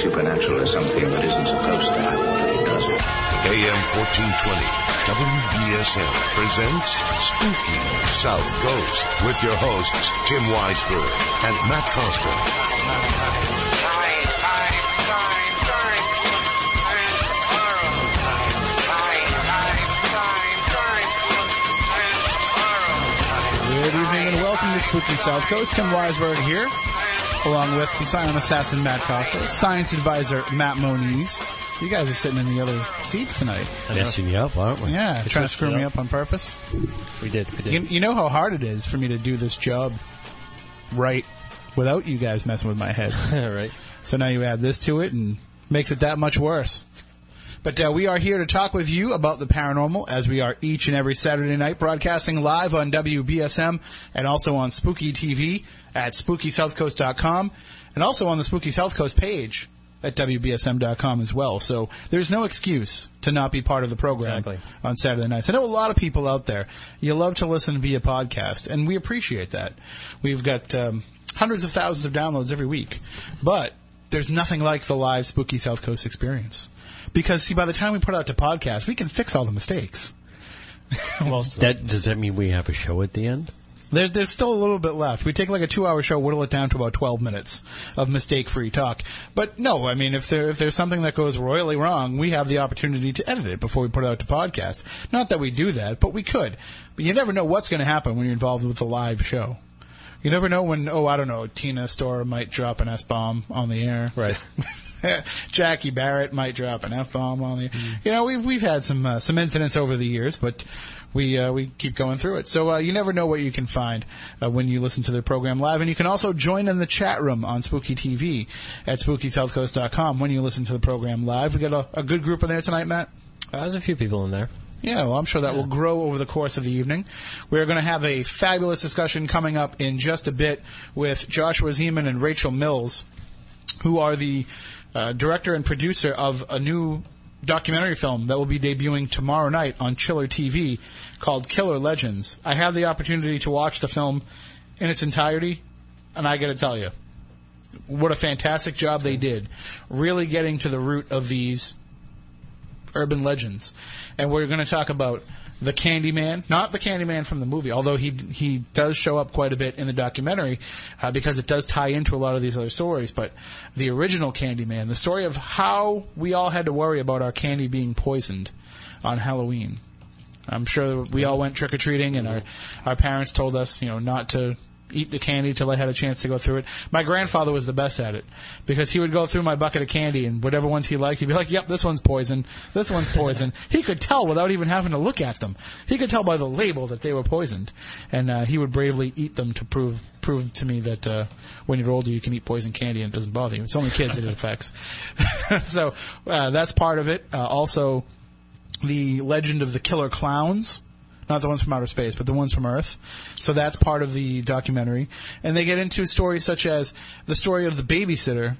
supernatural is something that isn't supposed to happen, but it does. AM 1420, WBSM presents Spooky South Coast with your hosts, Tim Weisberg and Matt Costa. Good evening and welcome to Spooky South Coast. Tim Weisberg here, along with the silent assassin Matt Costa, science advisor Matt Moniz. You guys are sitting in the other seats tonight. Messing you up, aren't we? Yeah, trying to screw me up. up on purpose. We did. We You, did. you know how hard it is for me to do this job right without you guys messing with my head. right. So now you add this to it and makes it that much worse. But uh, we are here to talk with you about the paranormal, as we are each and every Saturday night, broadcasting live on WBSM and also on Spooky TV at SpookySouthCoast.com, and also on the Spooky South Coast page at WBSM.com as well. So there's no excuse to not be part of the program Exactly. on Saturday nights. I know a lot of people out there, you love to listen via podcast, and we appreciate that. We've got um, hundreds of thousands of downloads every week, but there's nothing like the live Spooky South Coast experience. Because, see, by the time we put out to podcast, we can fix all the mistakes. That does that mean we have a show at the end? There's there's still a little bit left. We take like a two hour show, whittle it down to about twelve minutes of mistake free talk. But no, I mean if there if there's something that goes royally wrong, we have the opportunity to edit it before we put it out to podcast. Not that we do that, but we could. But you never know what's going to happen when you're involved with a live show. You never know when oh I don't know Tina Store might drop an S bomb on the air. Right. Jackie Barrett might drop an f bomb on the. You know, we've we've had some uh, some incidents over the years, but we uh, we keep going through it. So uh, you never know what you can find uh, when you listen to the program live, and you can also join in the chat room on Spooky TV at SpookySouthCoast.com when you listen to the program live. We got a, a good group in there tonight, Matt. Uh, there's a few people in there. Yeah, well, I'm sure that will grow over the course of the evening. We're going to have a fabulous discussion coming up in just a bit with Joshua Zeman and Rachel Mills, who are the uh, director and producer of a new documentary film that will be debuting tomorrow night on Chiller TV called Killer Legends. I had the opportunity to watch the film in its entirety, and I got to tell you, what a fantastic job they did, really getting to the root of these urban legends, and we're going to talk about the Candyman, not the Candyman from the movie, although he he does show up quite a bit in the documentary uh, because it does tie into a lot of these other stories. But the original Candyman, the story of how we all had to worry about our candy being poisoned on Halloween. I'm sure we all went trick or treating, and our our parents told us, you know, not to eat the candy till I had a chance to go through it. My grandfather was the best at it because he would go through my bucket of candy and whatever ones he liked, he'd be like, "Yep, this one's poison. This one's poison." he could tell without even having to look at them. He could tell by the label that they were poisoned, and uh, he would bravely eat them to prove prove to me that uh, when you're older you can eat poison candy and it doesn't bother you. It's only kids that it affects. so uh, that's part of it. Uh, also the legend of the killer clowns. Not the ones from outer space, but the ones from Earth. So that's part of the documentary. And they get into stories such as the story of the babysitter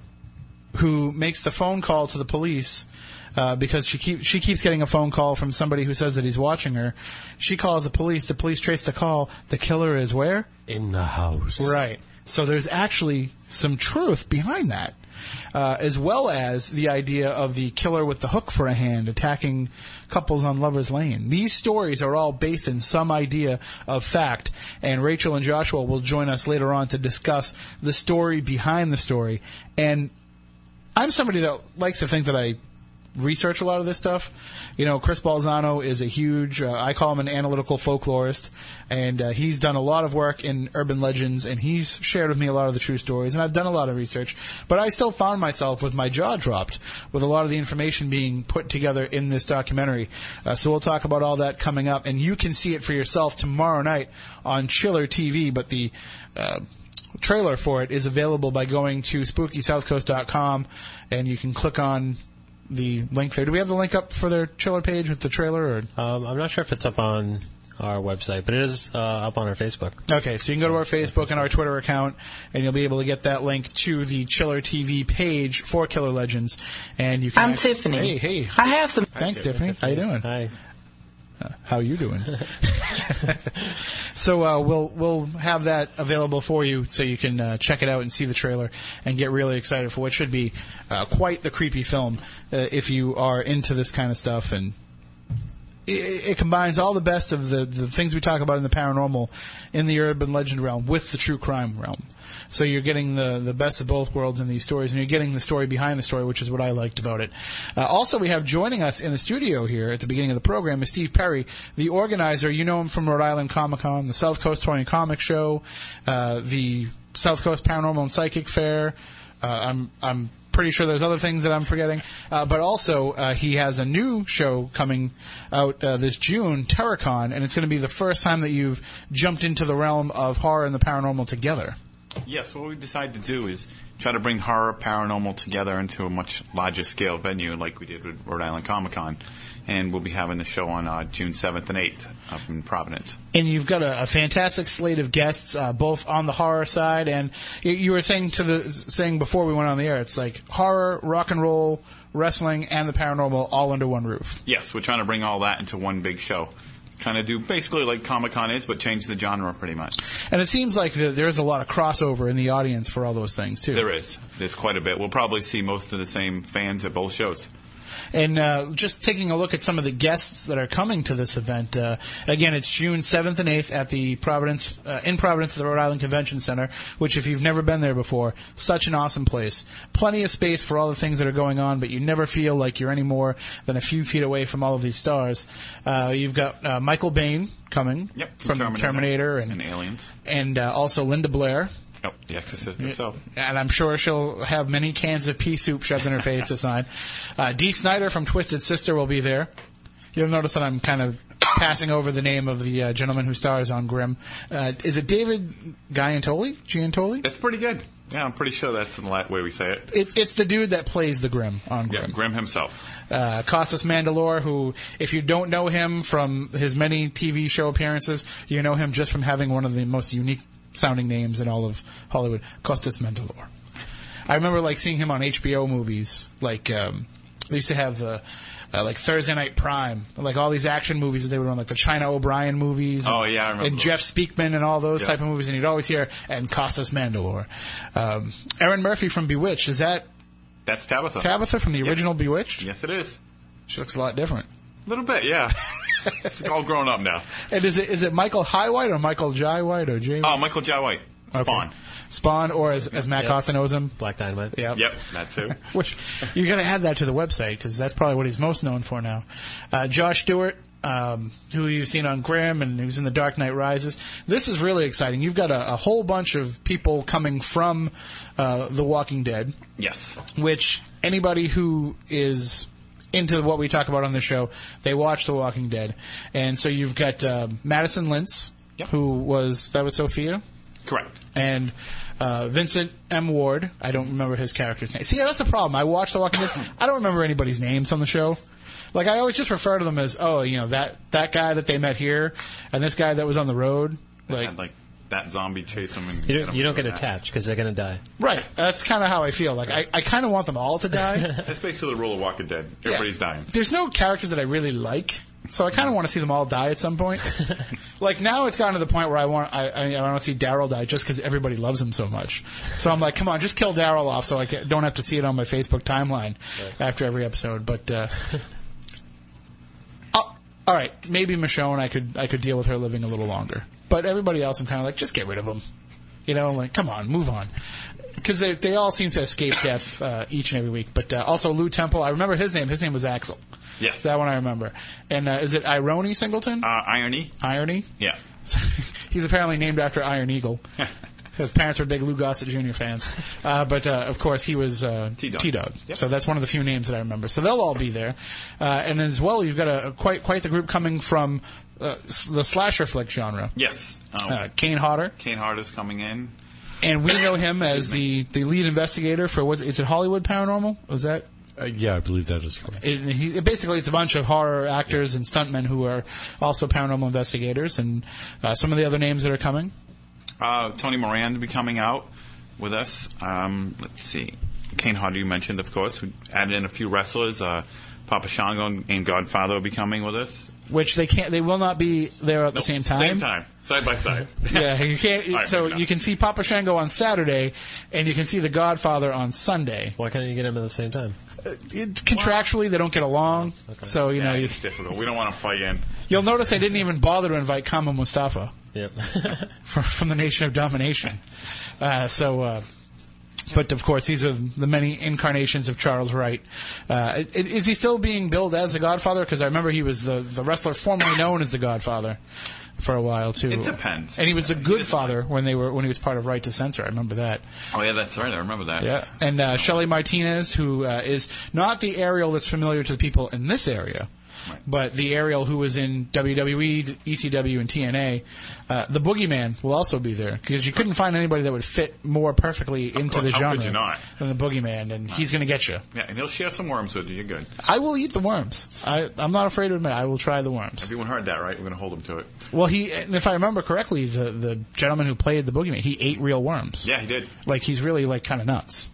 who makes the phone call to the police uh, because she keep she keeps getting a phone call from somebody who says that he's watching her. She calls the police. The police trace the call. The killer is where? In the house. Right. So there's actually some truth behind that, uh, as well as the idea of the killer with the hook for a hand attacking couples on Lover's Lane. These stories are all based in some idea of fact, and Rachel and Joshua will join us later on to discuss the story behind the story. And I'm somebody that likes to think that I research a lot of this stuff. You know, Chris Balzano is a huge, uh, I call him an analytical folklorist, and uh, he's done a lot of work in urban legends, and he's shared with me a lot of the true stories, and I've done a lot of research, but I still found myself with my jaw dropped with a lot of the information being put together in this documentary. Uh, so we'll talk about all that coming up, and you can see it for yourself tomorrow night on Chiller TV, but the, uh, trailer for it is available by going to spookysouthcoast.com and you can click on the link there. Do we have the link up for their chiller page with the trailer? Or? Um, I'm not sure if it's up on our website, but it is uh, up on our Facebook. Okay, so you can go to our Facebook and our Twitter account, and you'll be able to get that link to the Chiller TV page for Killer Legends. And you can. I'm act- Tiffany. Hey, hey. I have some. Thanks, Tiffany. How you doing? Hi. How you doing? so uh, we'll we'll have that available for you, so you can uh, check it out and see the trailer and get really excited for what should be uh, quite the creepy film uh, if you are into this kind of stuff and. It, it combines all the best of the, the things we talk about in the paranormal, in the urban legend realm, with the true crime realm. So you're getting the, the best of both worlds in these stories, and you're getting the story behind the story, which is what I liked about it. Uh, also, we have joining us in the studio here at the beginning of the program is Steve Perry, the organizer. You know him from Rhode Island Comic Con, the South Coast Toy and Comic Show, uh, the South Coast Paranormal and Psychic Fair. Uh, I'm I'm pretty sure there's other things that I'm forgetting. Uh, but also, uh, he has a new show coming out uh, this June, TerrorCon, and it's going to be the first time that you've jumped into the realm of horror and the paranormal together. Yes, what we decided to do is try to bring horror paranormal together into a much larger scale venue like we did with Rhode Island Comic Con. And we'll be having the show on uh, June 7th and 8th up in Providence. And you've got a, a fantastic slate of guests, uh, both on the horror side and you, you were saying to the saying before we went on the air, it's like horror, rock and roll, wrestling, and the paranormal all under one roof. Yes, we're trying to bring all that into one big show. Kind of do basically like Comic Con is, but change the genre pretty much. And it seems like the, there is a lot of crossover in the audience for all those things too. There is. There's quite a bit. We'll probably see most of the same fans at both shows. And uh, just taking a look at some of the guests that are coming to this event. Uh, again, it's June 7th and 8th at the Providence uh, in Providence, the Rhode Island Convention Center. Which, if you've never been there before, such an awesome place. Plenty of space for all the things that are going on, but you never feel like you're any more than a few feet away from all of these stars. Uh, you've got uh, Michael Biehn coming Yep, from Terminator. Terminator, and And Aliens. and uh, also Linda Blair. Yep, The Exorcist herself. And I'm sure she'll have many cans of pea soup shoved in her face to sign. Uh, Dee Snider from Twisted Sister will be there. You'll notice that I'm kind of passing over the name of the uh, gentleman who stars on Grimm. Uh, is it David Giantoli? Giantoli? That's pretty good. Yeah, I'm pretty sure that's the way we say it. It's it's the dude that plays the Grimm on Grimm. Yeah, Grimm. Grimm himself. Uh, Costas Mandylor, who, if you don't know him from his many TV show appearances, you know him just from having one of the most unique sounding names in all of Hollywood, Costas Mandylor. I remember like seeing him on HBO movies, like um, they used to have uh, uh, like Thursday Night Prime, like all these action movies that they would run, like the China O'Brien movies. Oh, and, yeah, I remember And Jeff Speakman and all those Yeah. type of movies, and you'd always hear and Costas Mandylor. Um, Erin Murphy from Bewitched is that That's Tabitha. Tabitha from the original Bewitched? Yes, it is. She looks a lot different. A little bit, yeah. it's all grown up now. And is it is it Michael High White or Michael Jai White or Jay? Oh, Michael J. White. Okay. Spawn. Spawn, or as, as Matt Yep. Costa knows him. Black Dynamite. Yeah. Yep, that too. Which you got to add that to the website because that's probably what he's most known for now. Uh, Josh Stewart, um, who you've seen on Grimm and who's in The Dark Knight Rises. This is really exciting. You've got a, a whole bunch of people coming from uh, The Walking Dead, yes. which anybody who is into what we talk about on the show, they watch The Walking Dead, and so you've got uh, Madison Lintz, Yep. who was that was Sophia Correct. and uh, Vincent M. Ward. I don't remember his character's name. See, that's the problem. I watch The Walking Dead. I don't remember anybody's names on the show. Like I always just refer to them as, oh, you know that that guy that they met here, and this guy that was on the road. Like, Like, had, like that zombie chase them And You don't, you don't get that. attached because they're going to die. right. That's kind of how I feel. Like I, I kind of want them all to die. That's basically the rule of Walking Dead. Everybody's Yeah. dying. There's no characters that I really like, so I kind of want to see them all die at some point. like now, it's gotten to the point where I want I, I, I want to see Daryl die just because everybody loves him so much. So I'm like, come on, just kill Daryl off, so I can, don't have to see it on my Facebook timeline after every episode. But uh, all right, maybe Michonne, I could I could deal with her living a little longer. But everybody else, I'm kind of like, just get rid of them. You know, like, come on, move on. Because they, they all seem to escape death uh, each and every week. But uh, also Lew Temple, I remember his name. His name was Axel. Yes. That one I remember. And uh, is it Irony Singleton? Uh, irony? Irony? Yeah. He's apparently named after Iron Eagle. His parents were big Lou Gossett Jr. fans. Uh, but, uh, of course, he was uh, T-Dog. T-Dog. Yep. So that's one of the few names that I remember. So they'll all be there. Uh, and as well, you've got a, a quite quite the group coming from uh, the slasher flick genre. Yes. Um, Uh, Kane Hodder. Kane Hart is coming in. And we know him as the, the lead investigator for, what's, it Hollywood Paranormal? Was that Uh, yeah, I believe that is correct. it, he, basically it's a bunch of horror actors and stuntmen who are also paranormal investigators and uh, some of the other names that are coming. Uh, Tony Moran will be coming out with us. Um, let's see. Kane Hodder, you mentioned, of course. We added in a few wrestlers. Uh, Papa Shango and Godfather will be coming with us. Which they can't. They will not be there at the Nope, same time. Same time, side by side. Yeah, you can't. All right, so you can see Papa Shango on Saturday, and you can see The Godfather on Sunday. Why can't you get them at the same time? It, contractually, they don't get along, so you know Yeah, you, it's difficult. We don't want to fight in. you'll notice I didn't even bother to invite Kama Mustafa Yep. from, from the Nation of Domination. Uh, so. Uh, but of course, these are the many incarnations of Charles Wright. Uh, is he still being billed as the Godfather? Because I remember he was the, the wrestler formerly known as the Godfather for a while too. It depends. And he was the He good father when they were when he was part of Right to Censor. I remember that. Oh yeah, that's right. I remember that. Yeah, and uh, Shelly Martinez, who uh, is not the Ariel that's familiar to the people in this area, Right. but the Ariel who was in WWE, ECW, and TNA. Uh, the Boogeyman will also be there because you couldn't find anybody that would fit more perfectly into course, the genre could you not? than the Boogeyman, and he's going to get you. Yeah, and he'll share some worms with you. You're good. I will eat the worms. I, I'm not afraid to admit I will try the worms. Everyone heard that, right? We're going to hold him to it. Well, he, and if I remember correctly, the the gentleman who played the Boogeyman, he ate real worms. Yeah, he did. Like he's really like kind of nuts.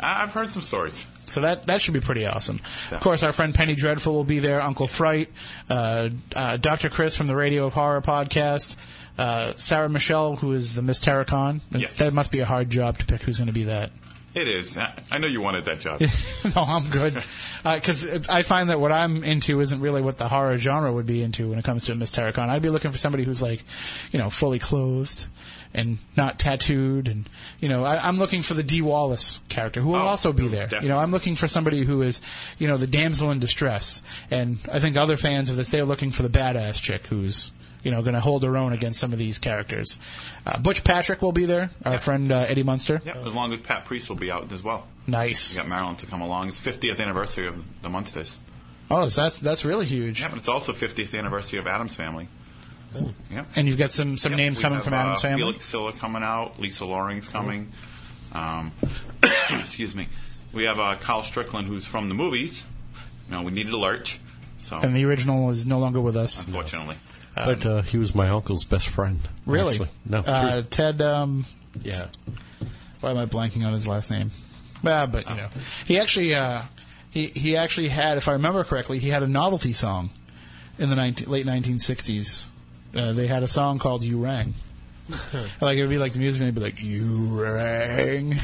I've heard some stories. So that that should be pretty awesome. Of course, our friend Penny Dreadful will be there. Uncle Fright, uh, uh, Dr. Chris from the Radio of Horror podcast, uh, Sarah Michelle, who is the Miss TerrorCon. Yes. That must be a hard job to pick who's going to be that. It is. I I know you wanted that job. no, I'm good. Because I find that what I'm into isn't really what the horror genre would be into when it comes to a Miss TerrorCon. I'd be looking for somebody who's like, you know, fully clothed and not tattooed, and you know, I, I'm looking for the Dee Wallace character who will Oh, also be there. You know, I'm looking for somebody who is, you know, the damsel in distress, and I think other fans of this they're looking for the badass chick who's. You know, going to hold her own against some of these characters. Uh, Butch Patrick will be there. Our friend uh, Eddie Munster. Yep, as long as Pat Priest will be out as well. Nice. We got Marilyn to come along. It's 50th anniversary of the Munsters. Oh, so that's that's really huge. Yeah, but it's also 50th anniversary of Addams Family. Yeah. And you've got some some Yep, names we coming have, from Addams uh, family. Felix Silla coming out. Lisa Loring's coming. Um, excuse me. We have uh, Carel Struycken, who's from the movies. You know, we needed a lurch. So, And the original is no longer with us. unfortunately. but uh, he was my uncle's best friend. Really? actually. No, Uh, true. Ted. Um, Yeah. why am I blanking on his last name? Ah, but you know, he actually uh, he he actually had, if I remember correctly, he had a novelty song in the 19, late 1960s. Uh, they had a song called "You Rang." like it would be like the music, and it'd be like "You Rang."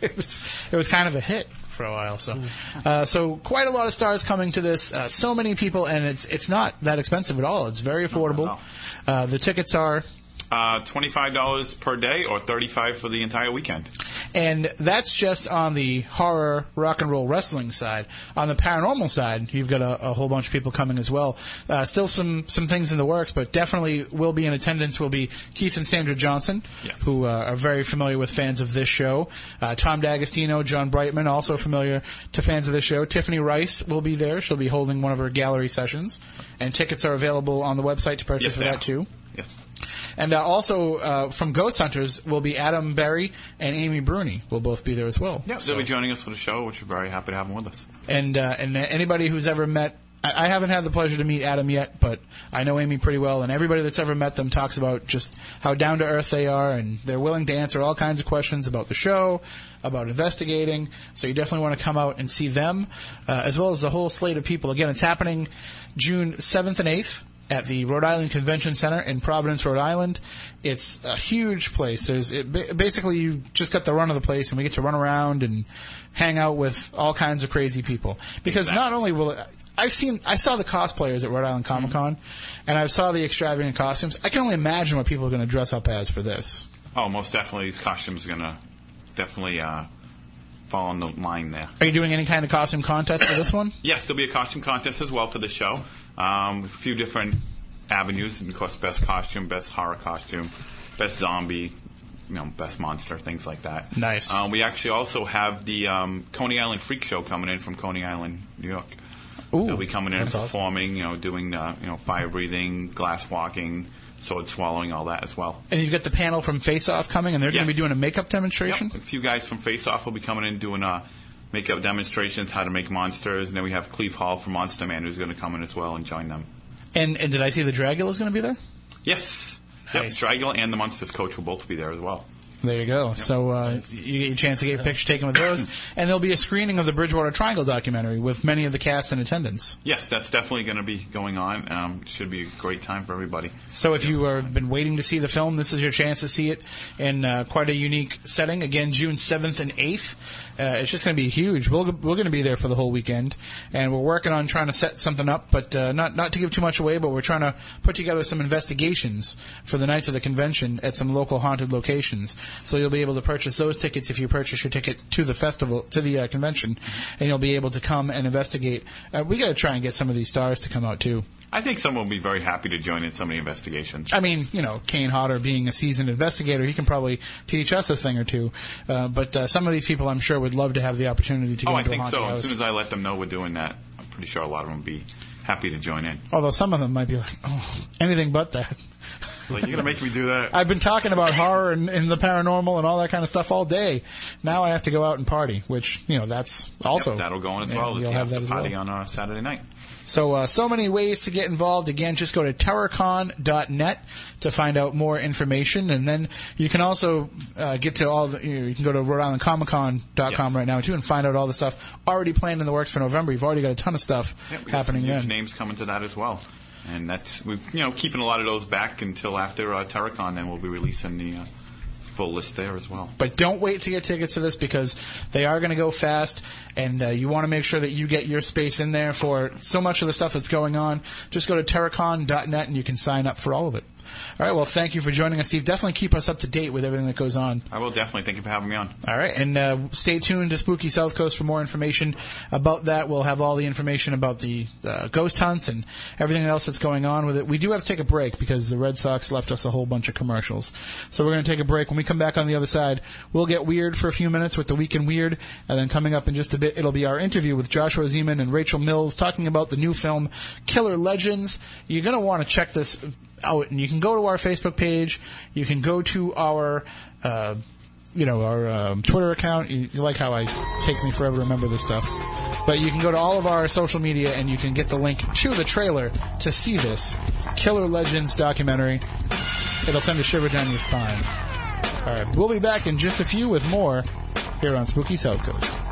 it was it was kind of a hit for a while. So, uh, so quite a lot of stars coming to this. Uh, so many people, and it's it's not that expensive at all. It's very affordable. Uh, the tickets are Uh, $25 per day or 35 for the entire weekend. And that's just on the horror rock and roll wrestling side. On the paranormal side, you've got a, a whole bunch of people coming as well. Uh, still some some things in the works, but definitely will be in attendance. Will be Keith and Sandra Johnson, Yes. who uh, are very familiar with fans of this show. Uh, Tom D'Agostino, John Brightman, also familiar to fans of this show. Tiffany Rice will be there. She'll be holding one of her gallery sessions, and tickets are available on the website to purchase Yes, for that are. too. Yes. And uh, also uh, from Ghost Hunters will be Adam Berry and Amy Bruni will both be there as well. Yeah, So- they'll be joining us for the show, which we're very happy to have them with us. and uh, and anybody who's ever met. I I haven't had the pleasure to meet Adam yet, but I know Amy pretty well, and everybody that's ever met them talks about just how down to earth they are, and they're willing to answer all kinds of questions about the show, about investigating. So you definitely want to come out and see them, uh, as well as the whole slate of people. Again, it's happening June seventh and eighth at the Rhode Island Convention Center in Providence, Rhode Island. It's a huge place. There's it, basically you just got the run of the place, and we get to run around and hang out with all kinds of crazy people. Because not only will it, I've seen, I saw the cosplayers at Rhode Island Comic Con, and I saw the extravagant costumes. I can only imagine what people are going to dress up as for this. Oh, most definitely, these costumes are going to definitely uh, fall on the line there. Are you doing any kind of costume contest for this one? Yes, there'll be a costume contest as well for the show. Um, a few different avenues, and of course, best costume, best horror costume, best zombie, you know, best monster, things like that. Nice. Um, we actually also have the um, Coney Island Freak Show coming in from Coney Island, New York. Ooh, They'll be coming in and that's awesome. performing, you know, doing uh, you know fire breathing, glass walking, sword swallowing, all that as well. And you've got the panel from Face Off coming, and they're going to be doing a makeup demonstration. Yep. A few guys from Face Off will be coming in doing uh, makeup demonstrations, how to make monsters, and then we have Cleve Hall from Monster Man who's going to come in as well and join them. And, and did I see the Dragula Dragula's going to be there? Yes. Nice. Yep. Dragula and the Monsters coach will both be there as well. There you go. So uh, you get your chance to get a picture taken with those, and there'll be a screening of the Bridgewater Triangle documentary with many of the cast in attendance. Yes, that's definitely going to be going on. Um, should be a great time for everybody. So if you have been waiting to see the film, this is your chance to see it in uh, quite a unique setting. Again, June 7th and 8th. Uh, it's just going to be huge. We'll, we're going to be there for the whole weekend, and we're working on trying to set something up, but uh, not not to give too much away. But we're trying to put together some investigations for the nights of the convention at some local haunted locations. So you'll be able to purchase those tickets if you purchase your ticket to the festival to the uh, convention, and you'll be able to come and investigate. Uh, we got to try and get some of these stars to come out too. I think someone will be very happy to join in some of the investigations. I mean, you know, Kane Hodder being a seasoned investigator, he can probably teach us a thing or two. Uh, but uh, some of these people, I'm sure, would love to have the opportunity to go Oh, I think so. house. As soon as I let them know we're doing that, I'm pretty sure a lot of them will be happy to join in. Although some of them might be like, oh, anything but that. Like, you're going to make me do that? I've been talking about horror and, and the paranormal and all that kind of stuff all day. Now I have to go out and party, which you know that's also Yep, that'll go on as well. You'll the have that as well. party on uh, Saturday night. So, uh, so many ways to get involved. Again, just go to terrorcon.net to find out more information. And then you can also uh, get to all the, you, know, you can go to Rhode Island Comic Con.com Yes. right now too and find out all the stuff already planned in the works for November. You've already got a ton of stuff Yeah, happening huge then. names coming to that as well. And that's, we're, you know, keeping a lot of those back until after uh, TerrorCon, then we'll be releasing the uh, full list there as well. But don't wait to get tickets to this because they are going to go fast, and uh, you want to make sure that you get your space in there for so much of the stuff that's going on. Just go to terrorcon.net and you can sign up for all of it. All right. Well, thank you for joining us, Steve. Definitely keep us up to date with everything that goes on. I will definitely thank you for having me on. All right, and uh, stay tuned to Spooky South Coast for more information about that. We'll have all the information about the uh, ghost hunts and everything else that's going on with it. We do have to take a break because the Red Sox left us a whole bunch of commercials. So we're going to take a break. When we come back on the other side, we'll get weird for a few minutes with the Weekend Weird, and then coming up in just a bit, it'll be our interview with Joshua Zeman and Rachel Mills talking about the new film Killer Legends. You're going to want to check this out, and you can go to our Facebook page. You can go to our uh, you know, our um, Twitter account. You, you like how I takes me forever to remember this stuff. But you can go to all of our social media and you can get the link to the trailer to see this Killer Legends documentary. It'll send a shiver down your spine. All right, we'll be back in just a few with more here on Spooky South Coast.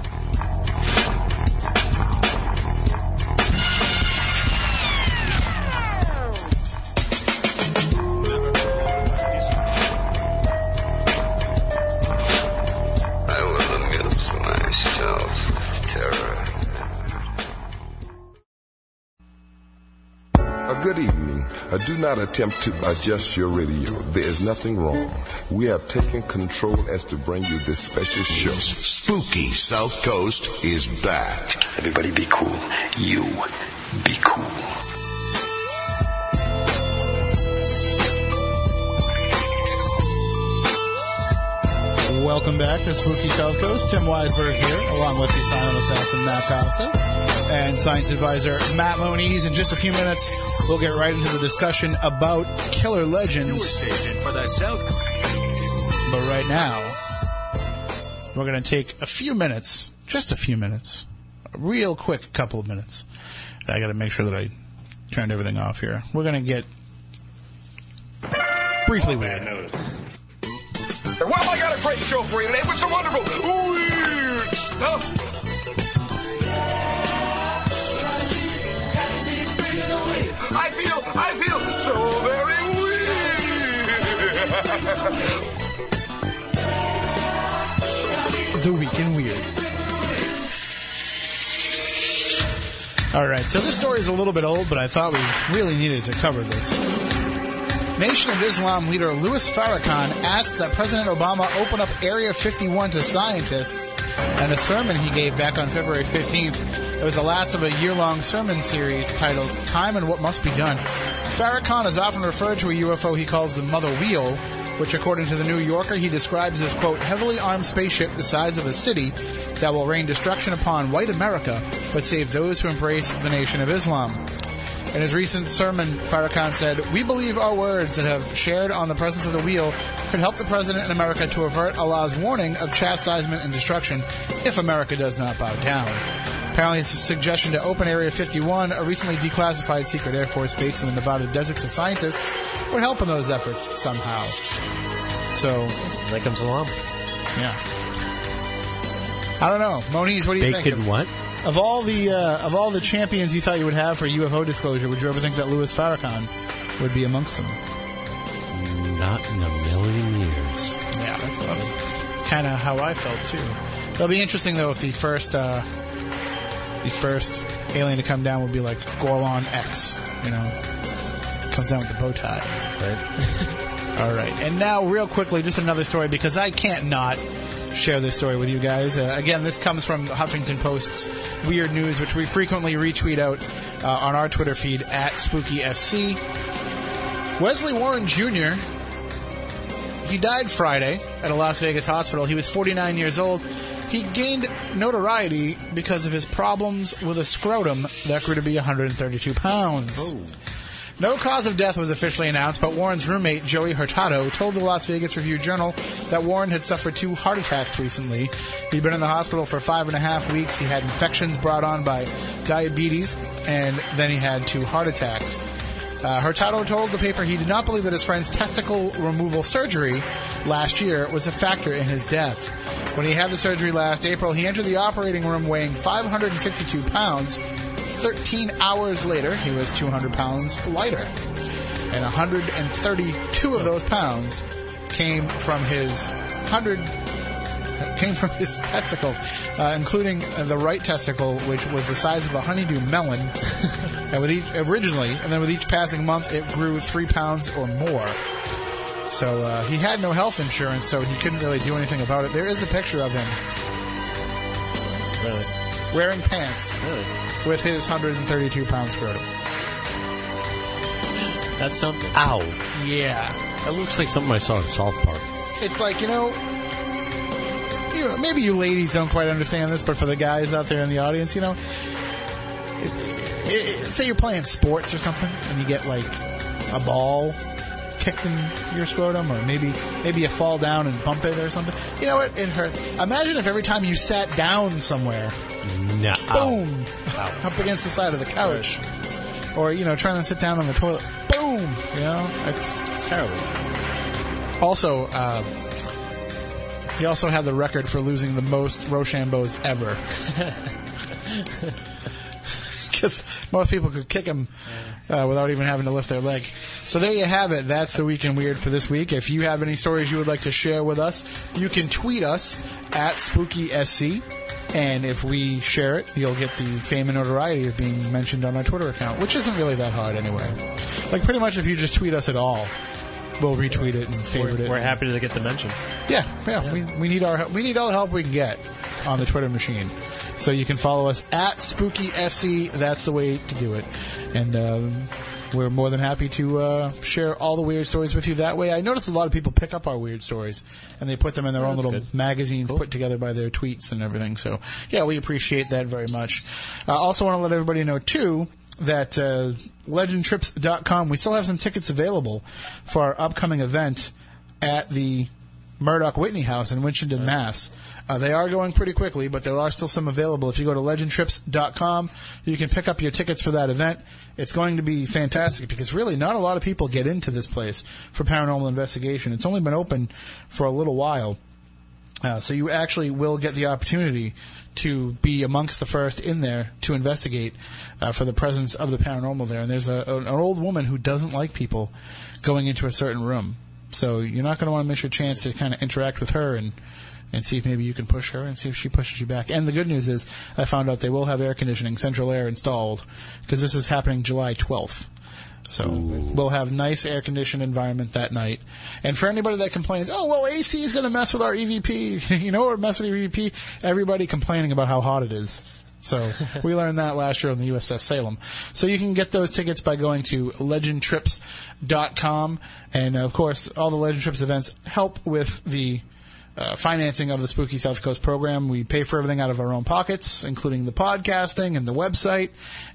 Uh, do not attempt to adjust your radio. There is nothing wrong. We have taken control as to bring you this special show. Spooky South Coast is back. Everybody be cool. You be cool. Welcome back to Spooky South Coast. Tim Weisberg here, along with the silent assassin Matt Costa and science advisor Matt Moniz. In just a few minutes, we'll get right into the discussion about killer legends. for the South But right now, we're going to take a few minutes, just a few minutes, a real quick couple of minutes. I got to make sure that I turned everything off here. We're going to get briefly weird. Well, I got a great show for you today with some wonderful weird stuff. I feel, I feel so very weird. The Week Weird. All right, so this story is a little bit old, but I thought we really needed to cover this. Nation of Islam leader Louis Farrakhan asked that President Obama open up Area 51 to scientists, and a sermon he gave back on February 15th. It was the last of a year-long sermon series titled "Time and What Must Be Done." Farrakhan is often referred to a UFO he calls the Mother Wheel, which, according to the New Yorker, he describes as quote heavily armed spaceship the size of a city that will rain destruction upon white America, but save those who embrace the Nation of Islam. In his recent sermon, Farrakhan said, We believe our words that have shared on the presence of the wheel could help the president in America to avert Allah's warning of chastisement and destruction if America does not bow down. Apparently, his suggestion to open Area 51, a recently declassified secret Air Force base in the Nevada desert to scientists, would help in those efforts somehow. So That comes along. yeah. I don't know, Moniz. What do you Baked think? in what? Of all the uh, of all the champions you thought you would have for UFO disclosure, would you ever think that Louis Farrakhan would be amongst them? Not in a million years. Yeah, that's, that was kind of how I felt too. It'll be interesting though if the first uh, the first alien to come down would be like Gorlon X, you know, comes down with the bow tie. Right? All right, and now real quickly, just another story because I can't not share this story with you guys. Uh, again, this comes from Huffington Post's Weird News, which we frequently retweet out uh, on our Twitter feed at SpookySC. Wesley Warren Jr. He died Friday at a Las Vegas hospital. He was 49 years old. He gained notoriety because of his problems with a scrotum that grew to be 132 pounds. No cause of death was officially announced, but Warren's roommate, Joey Hurtado, told the Las Vegas Review Journal that Warren had suffered two heart attacks recently. He'd been in the hospital for five and a half weeks. He had infections brought on by diabetes, and then he had two heart attacks. Uh, Hurtado told the paper he did not believe that his friend's testicle removal surgery last year was a factor in his death. When he had the surgery last April, he entered the operating room weighing 552 pounds. 13 hours later, he was 200 pounds lighter. And 132 of those pounds came from his 100 came from his testicles, uh, including the right testicle, which was the size of a honeydew melon. and with each originally, and then with each passing month, it grew three pounds or more. So uh, he had no health insurance, so he couldn't really do anything about it. There is a picture of him Really? wearing pants Really? With his 132 pound scrotum. That's something. Ow. Yeah. That looks like something I saw in South Park. it's like you know, you know, maybe you ladies don't quite understand this, but for the guys out there in the audience, you know, it, it, say you're playing sports or something, and you get like a ball kicked in your scrotum, or maybe maybe you fall down and bump it or something. You know what? It hurt. Imagine if every time you sat down somewhere, No. boom, up against the side of the couch, or you know, trying to sit down on the toilet, boom. You know, it's It's terrible. also, uh, he also had the record for losing the most Rochambeaus ever. Because most people could kick him uh, without even having to lift their leg. So there you have it. That's the Week Weekend Weird for this week. If you have any stories you would like to share with us, you can tweet us at SpookySC. And if we share it, you'll get the fame and notoriety of being mentioned on our Twitter account, which isn't really that hard anyway. Like pretty much if you just tweet us at all, we'll retweet it and favorite We're, it. we're happy to get the mention. Yeah, yeah. We, we need our we need all the help we can get on the Twitter machine. So you can follow us at Spooky SC. That's the way to do it. And um, we're more than happy to uh, share all the weird stories with you that way. I notice a lot of people pick up our weird stories and they put them in their own little good. magazines put together by their tweets and everything. So yeah, we appreciate that very much. I uh, also want to let everybody know too that uh, legendtrips.com we still have some tickets available for our upcoming event at the Murdock Whitney House in Winchendon, Mass. Uh, they are going pretty quickly, but there are still some available. If you go to legendtrips.com, you can pick up your tickets for that event. It's going to be fantastic because really not a lot of people get into this place for paranormal investigation. It's only been open for a little while. Uh, so you actually will get the opportunity to be amongst the first in there to investigate uh, for the presence of the paranormal there. And there's a, an old woman who doesn't like people going into a certain room. So you're not going to want to miss your chance to kind of interact with her and and see if maybe you can push her and see if she pushes you back. And the good news is I found out they will have air conditioning, central air installed because this is happening July 12th. So we'll have nice air conditioned environment that night. And for anybody that complains, oh well, AC is going to mess with our EVP. you know what mess with your EVP? Everybody complaining about how hot it is. So we learned that last year on the USS Salem. So you can get those tickets by going to legendtrips.com. And of course, all the Legend Trips events help with the uh, financing of the Spooky South Coast program. We pay for everything out of our own pockets, including the podcasting and the website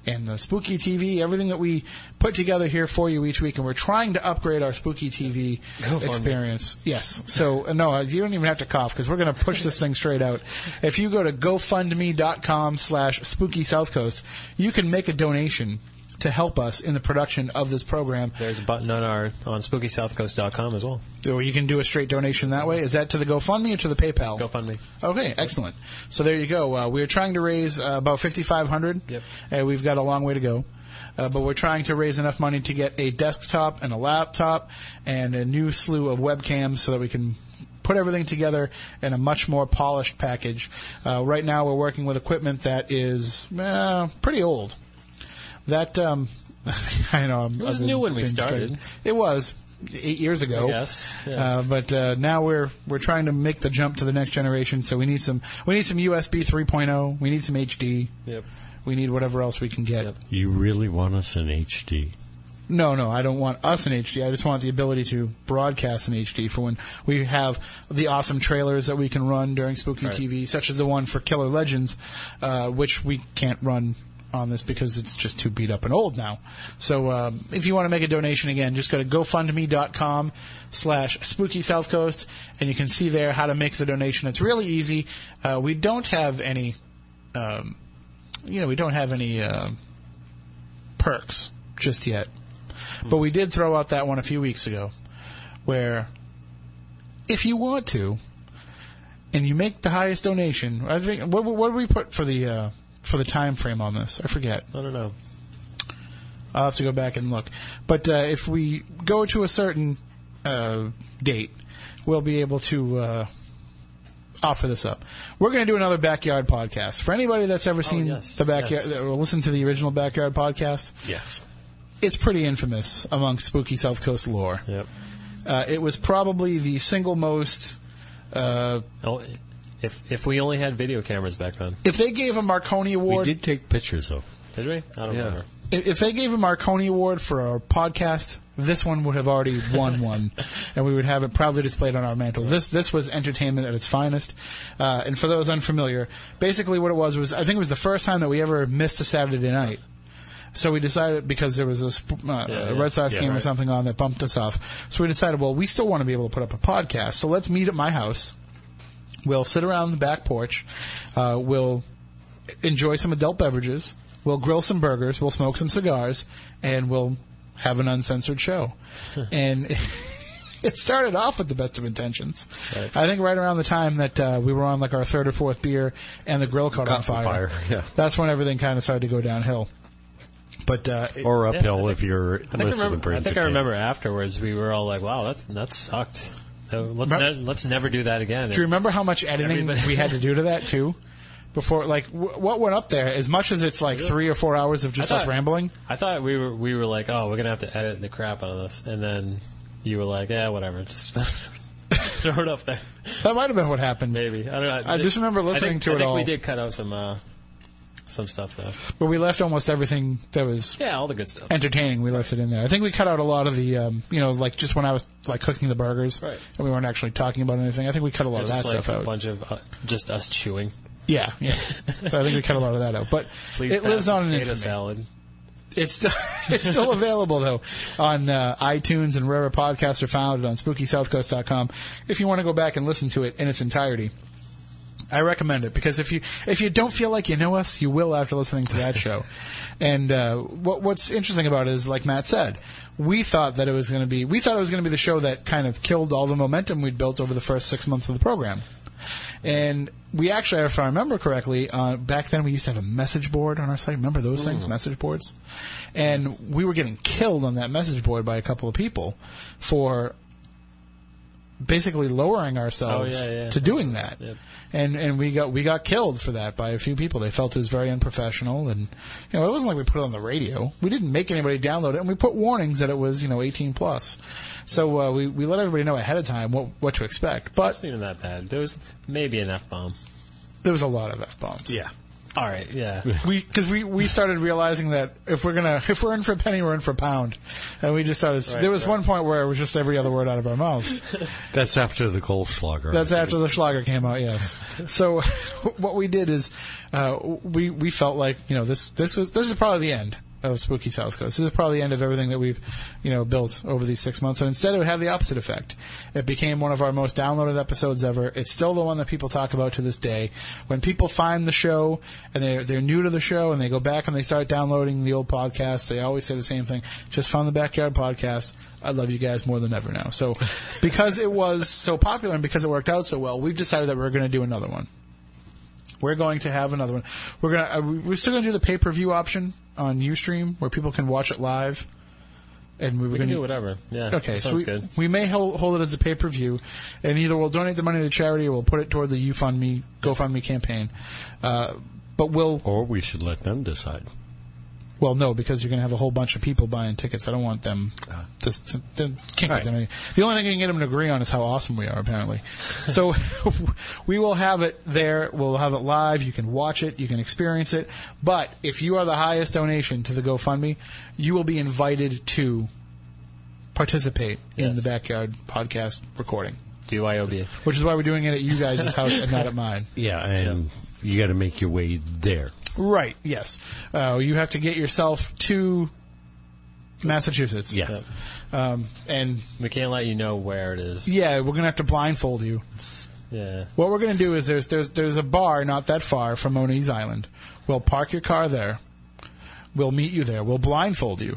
and the Spooky TV, everything that we put together here for you each week. And we're trying to upgrade our Spooky TV experience. Yes. So, uh, no, you don't even have to cough because we're going to push this thing straight out. If you go to gofundme.com slash spooky south coast, you can make a donation to help us in the production of this program. There's a button on our on SpookySouthCoast.com as well. So you can do a straight donation that way. Is that to the GoFundMe or to the PayPal? GoFundMe. Okay, excellent. So there you go. Uh, we're trying to raise uh, about fifty five hundred. Yep. And we've got a long way to go. Uh, but we're trying to raise enough money to get a desktop and a laptop and a new slew of webcams so that we can put everything together in a much more polished package. Uh, right now, we're working with equipment that is uh, pretty old. That um, I know. I'm, It was I've new when we started. trying- It was eight years ago. Yes, yeah. Uh, but uh, now we're we're trying to make the jump to the next generation. So we need some we need some USB 3.0. oh. We need some HD. Yep. We need whatever else we can get. You really want us in HD? No, no, I don't want us in HD. I just want the ability to broadcast in HD for when we have the awesome trailers that we can run during Spooky Right. TV, such as the one for Killer Legends, uh, which we can't run on this because it's just too beat up and old now. So um, if you want to make a donation again, just go to GoFundMe.com slash Spooky South Coast, and you can see there how to make the donation. It's really easy. Uh, we don't have any, um, you know, we don't have any uh, perks just yet. But we did throw out that one a few weeks ago, where if you want to, and you make the highest donation, I think what, what we put for the uh, for the time frame on this? I forget. I don't know. I'll have to go back and look. But uh, if we go to a certain uh, date, we'll be able to uh, offer this up. We're going to do another backyard podcast. For anybody that's ever seen yes, the backyard yes. or listened to the original backyard podcast, Yes. it's pretty infamous among spooky South Coast lore. Yep. Uh, it was probably the single most. Uh, Oh, if if we only had video cameras back then, if they gave a Marconi Award, We did take pictures, though. did we? I don't Yeah. remember. if if they gave a Marconi Award for our podcast, this one would have already won one, and we would have it proudly displayed on our mantle. This this was entertainment at its finest. Uh, and for those unfamiliar, basically what it was was I think it was the first time that we ever missed a Saturday night. So we decided because there was a, sp- uh, Yeah, a. Red Sox Yeah, game or something on that bumped us off. So we decided, well, we still want to be able to put up a podcast. So let's meet at my house. We'll sit around the back porch. Uh, we'll enjoy some adult beverages. We'll grill some burgers. We'll smoke some cigars, and we'll have an uncensored show. and it started off with the best of intentions. I think right around the time that uh, we were on like our third or fourth beer, and the grill caught, on Caught on fire. fire, yeah. That's when everything kind of started to go downhill. But uh, it- Or uphill I if you're I think, I listening remember, I think I remember afterwards we were all like, "Wow, that that sucked. Let's Remember- ne- let's never do that again." Do you remember how much editing Everybody- we had to do to that too? Before, like, w- what went up there? As much as it's like three or four hours of just I us thought- rambling. I thought we were we were like, "Oh, we're gonna have to edit the crap out of this," and then you were like, "Yeah, whatever, just throw it up there." That might have been what happened. Maybe I don't know. I just remember listening think- to I it think all. We did cut out some uh, some stuff though. But we left almost everything that was Yeah, all the good stuff. entertaining. We left it in there. I think we cut out a lot of the, um, you know, like just when I was like cooking the burgers, Right. and we weren't actually talking about anything. I think we cut a lot of that like stuff a out. A bunch of uh, just us chewing. Yeah, yeah. So I think we cut a lot of that out. But Please it lives on in potato salad. It's still it's still available though on uh, iTunes and wherever podcasts are found on SpookySouthCoast.com. If you want to go back and listen to it in its entirety, I recommend it because if you if you don't feel like you know us, you will after listening to that show. And uh, what what's interesting about it is, like Matt said, we thought that it was going to be we thought it was going to be the show that kind of killed all the momentum we'd built over the first six months of the program. And we actually, if I remember correctly, uh, back then we used to have a message board on our site. Remember those things, message boards? And we were getting killed on that message board by a couple of people for basically lowering ourselves Oh, yeah, yeah. to doing that. Yep. And and we got we got killed for that by a few people. They felt it was very unprofessional, and you know it wasn't like we put it on the radio. We didn't make anybody download it, and we put warnings that it was you know 18 plus. So uh, we we let everybody know ahead of time what what to expect. But It wasn't even that bad. There was maybe an f bomb. there was a lot of f bombs. Yeah. All right. Yeah. we because we, we started realizing that if we're gonna if we're in for a penny we're in for a pound, and we just started. Right, there was right. one point where it was just every other word out of our mouths. That's after the Goldschlager. That's after the Schlager came out. Yes. So what we did is uh, we we felt like you know this this is this is probably the end. Of Spooky South Coast. This is probably the end of everything that we've, you know, built over these six months. And instead, it would have the opposite effect. It became one of our most downloaded episodes ever. It's still the one that people talk about to this day. When people find the show and they're they're new to the show and they go back and they start downloading the old podcast, they always say the same thing. Just found the backyard podcast. I love you guys more than ever now. So, because it was so popular and because it worked out so well, we've decided that we're going to do another one. We're going to have another one. We're gonna uh, we- we're still going to do the pay per view option on UStream where people can watch it live. And we were We going can to do whatever. Yeah. Okay, that so sounds we, good. we may hold, hold it as a pay per view, and either we'll donate the money to charity or we'll put it toward the UFundMe GoFundMe campaign. Uh, but we'll Or we should let them decide. Well no because you're going to have a whole bunch of people buying tickets. I don't want them uh-huh. to, to, to can't get Right. them. Any, the only thing you can get them to agree on is how awesome we are apparently. so we will have it there. We'll have it live. You can watch it. You can experience it. But if you are the highest donation to the GoFundMe, you will be invited to participate in the backyard podcast recording. BYOB. Which is why we're doing it at you guys' house and not at mine. Yeah, and you got to make your way there. Right, yes. Uh, you have to get yourself to Massachusetts. Yeah. Um, and We can't let you know where it is. yeah, we're going to have to blindfold you. Yeah. What we're going to do is there's, there's, there's a bar not that far from Moniz Island. We'll park your car there. We'll meet you there. We'll blindfold you.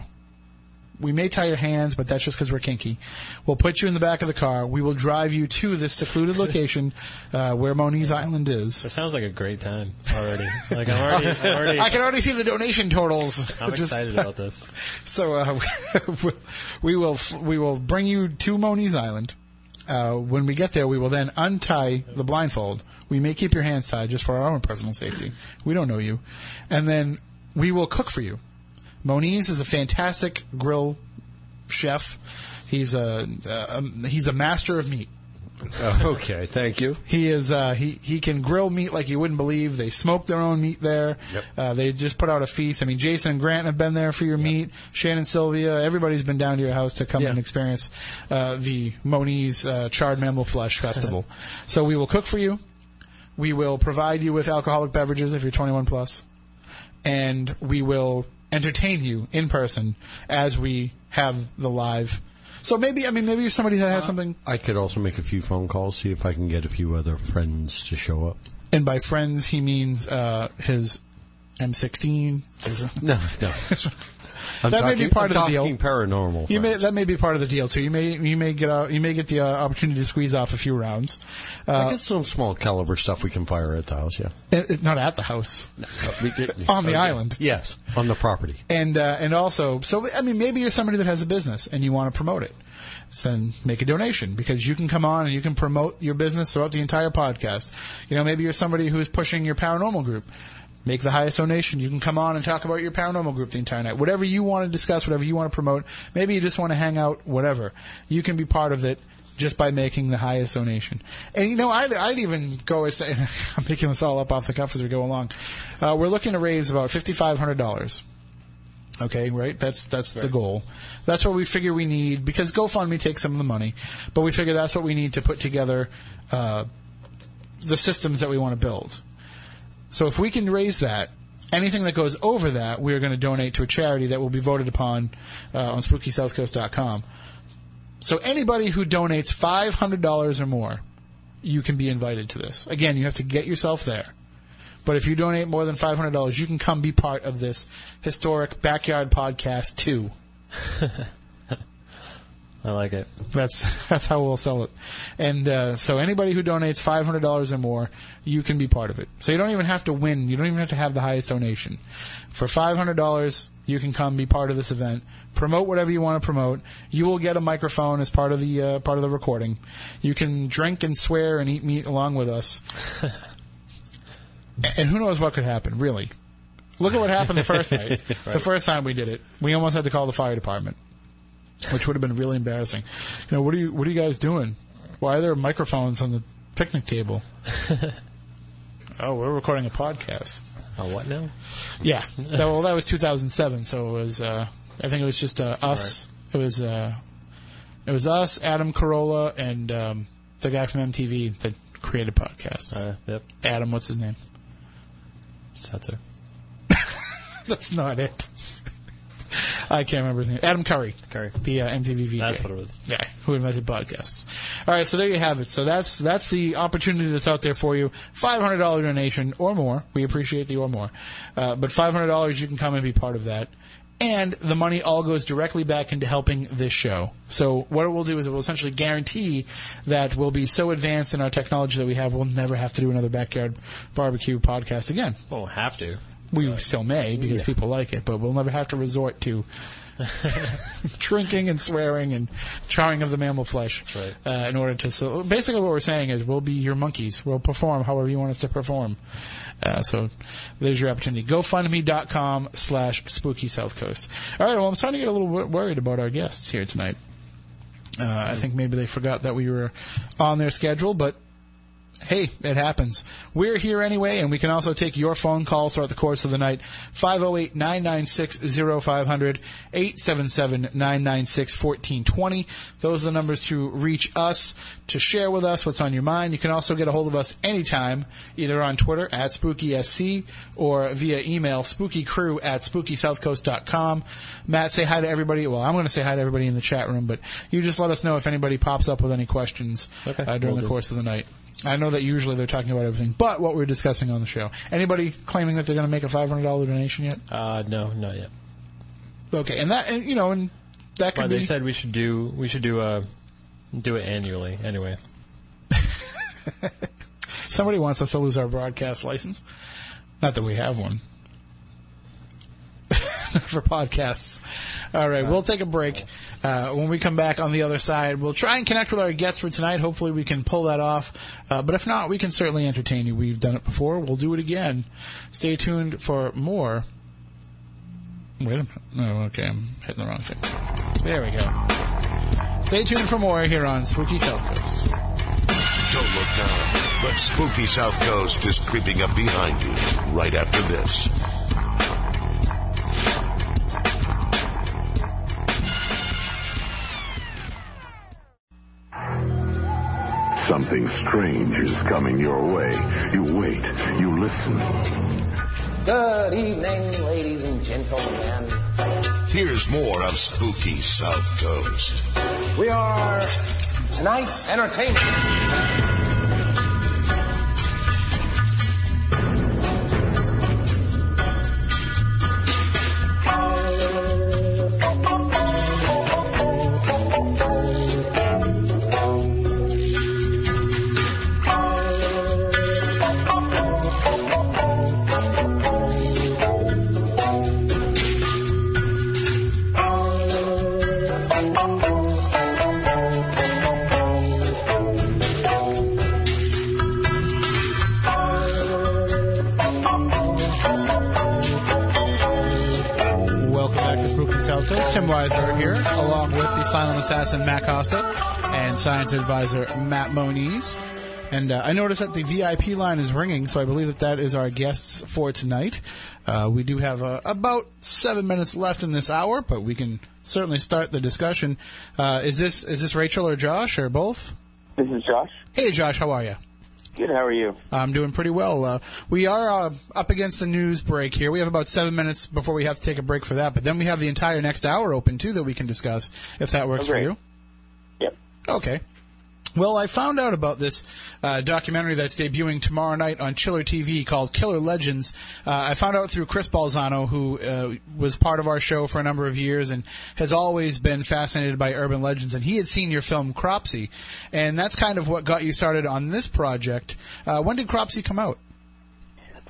We may tie your hands, but that's just because we're kinky. We'll put you in the back of the car. We will drive you to this secluded location uh, where Moniz Island is. It sounds like a great time already. Like I'm already, I'm already I can already see the donation totals. I'm is- excited about this. So uh, we will we will bring you to Moniz Island. Uh, when we get there, we will then untie the blindfold. We may keep your hands tied just for our own personal safety. We don't know you, and then we will cook for you. Moniz is a fantastic grill chef. He's a um, he's a master of meat. okay, thank you. He is uh, he he can grill meat like you wouldn't believe. They smoke their own meat there. Yep. Uh, they just put out a feast. I mean, Jason and Grant have been there for your meat. Shannon, Sylvia, everybody's been down to your house to come Yeah. and experience uh, the Moniz uh, Charred Mammal Flesh Festival. so we will cook for you. We will provide you with alcoholic beverages if you're 21 plus, and we will entertain you in person as we have the live. So maybe I mean maybe somebody that has something I could also make a few phone calls, see if I can get a few other friends to show up. And by friends, he means uh, his M16. His- No, no. I'm That may be part I'm of the deal. talking paranormal. you may, that may be part of the deal too. You may you may get a, you may get the uh, opportunity to squeeze off a few rounds. I Uh, got some small caliber stuff we can fire at the house. Yeah, it- it- not at the house, on the Okay. island. Yes, on the property. And uh, and also, so I mean, maybe you're somebody that has a business and you want to promote it. Then make a donation because you can come on and you can promote your business throughout the entire podcast. You know, maybe you're somebody who's pushing your paranormal group. Make the highest donation. You can come on and talk about your paranormal group the entire night. Whatever you want to discuss, whatever you want to promote. Maybe you just want to hang out, whatever. You can be part of it just by making the highest donation. And you know, I'd, I'd even go as say, I'm picking this all up off the cuff as we go along. Uh, we're looking to raise about $5,500. Okay, right? That's that's the goal. That's what we figure we need because GoFundMe takes some of the money, but we figure that's what we need to put together uh, the systems that we want to build. So if we can raise that, anything that goes over that, we are going to donate to a charity that will be voted upon uh, on SpookySouthCoast.com. So anybody who donates five hundred dollars or more, you can be invited to this. Again, you have to get yourself there. But if you donate more than five hundred dollars, you can come be part of this historic backyard podcast too. I like it. That's that's how we'll sell it. And uh, so anybody who donates five hundred dollars or more, you can be part of it. So you don't even have to win. You don't even have to have the highest donation. For five hundred dollars, you can come be part of this event. Promote whatever you want to promote. You will get a microphone as part of the uh, part of the recording. You can drink and swear and eat meat along with us. and who knows what could happen? Really. Look at what happened the first night. The first time we did it, we almost had to call the fire department which would have been really embarrassing. You know, what are you what are you guys doing? Why are there microphones on the picnic table? oh, we're recording a podcast. Oh, what now? Yeah, that, well, that was 2007, so it was. Uh, I think it was just uh, us. It was. Uh, it was us, Adam Carolla, and um, the guy from MTV that created podcasts. Uh, yep. Adam, what's his name? Setzer. That's not it. I can't remember his name. Adam Curry. Curry. The uh, MTV VJ. That's what it was. Yeah, who invented podcasts. All right, so there you have it. So that's that's the opportunity that's out there for you. Five hundred dollar donation or more. We appreciate the or more, uh, but five hundred dollars you can come and be part of that. And the money all goes directly back into helping this show. So what it will do is it will essentially guarantee that we'll be so advanced in our technology that we have, we'll never have to do another backyard barbecue podcast again. Won't have to. We still may because Yeah. people like it, but we'll never have to resort to drinking and swearing and charring of the mammal flesh right. uh, in order to. So basically, what we're saying is we'll be your monkeys. We'll perform however you want us to perform. Uh, so there's your opportunity. GoFundMe.com slash Spooky South Coast. All right. Well, I'm starting to get a little wor- worried about our guests here tonight. Uh, I think maybe they forgot that we were on their schedule, but hey, it happens. We're here anyway, and we can also take your phone calls throughout the course of the night. 508-996-0500, 877-996-1420. Those are the numbers to reach us, to share with us what's on your mind. You can also get a hold of us anytime, either on Twitter at SpookySC or via email spookycrew at spookysouthcoast.com. Matt, say hi to everybody. Well, I'm going to say hi to everybody in the chat room, but you just let us know if anybody pops up with any questions Okay, uh, during will the do. course of the night. I know that usually they're talking about everything, but what we're discussing on the show. Anybody claiming that they're going to make a $500 donation yet? Uh, no, not yet. Okay, and that, and, you know, and that could be. they said we should do we should do a do it annually anyway. Somebody wants us to lose our broadcast license. Not that we have one. For podcasts. All right, we'll take a break. Uh, when we come back on the other side, we'll try and connect with our guests for tonight. Hopefully, we can pull that off. Uh, but if not, we can certainly entertain you. We've done it before. We'll do it again. Stay tuned for more. Wait a minute. No, okay, I'm hitting the wrong thing. There we go. Stay tuned for more here on Spooky South Coast. Don't look down. But spooky South Coast is creeping up behind you right after this. Something strange is coming your way. You wait, you listen. Good evening, ladies and gentlemen. Here's more of spooky South Coast. We are tonight's entertainment. Weisberg here, along with the silent assassin Matt Costa and science advisor Matt Moniz. And uh, I noticed that the VIP line is ringing, so I believe that that is our guests for tonight. Uh, we do have uh, about seven minutes left in this hour, but we can certainly start the discussion. Uh, is this is this Rachel or Josh or both? This is Josh. Hey, Josh, how are you? Good. How are you? I'm doing pretty well. Uh, we are uh, up against the news break here. We have about seven minutes before we have to take a break for that, but then we have the entire next hour open too that we can discuss if that works for you. Yep. Okay. Well, I found out about this uh, documentary that's debuting tomorrow night on Chiller TV called Killer Legends. Uh, I found out through Chris Balzano, who uh, was part of our show for a number of years and has always been fascinated by urban legends. And he had seen your film Cropsey, and that's kind of what got you started on this project. Uh, when did Cropsey come out?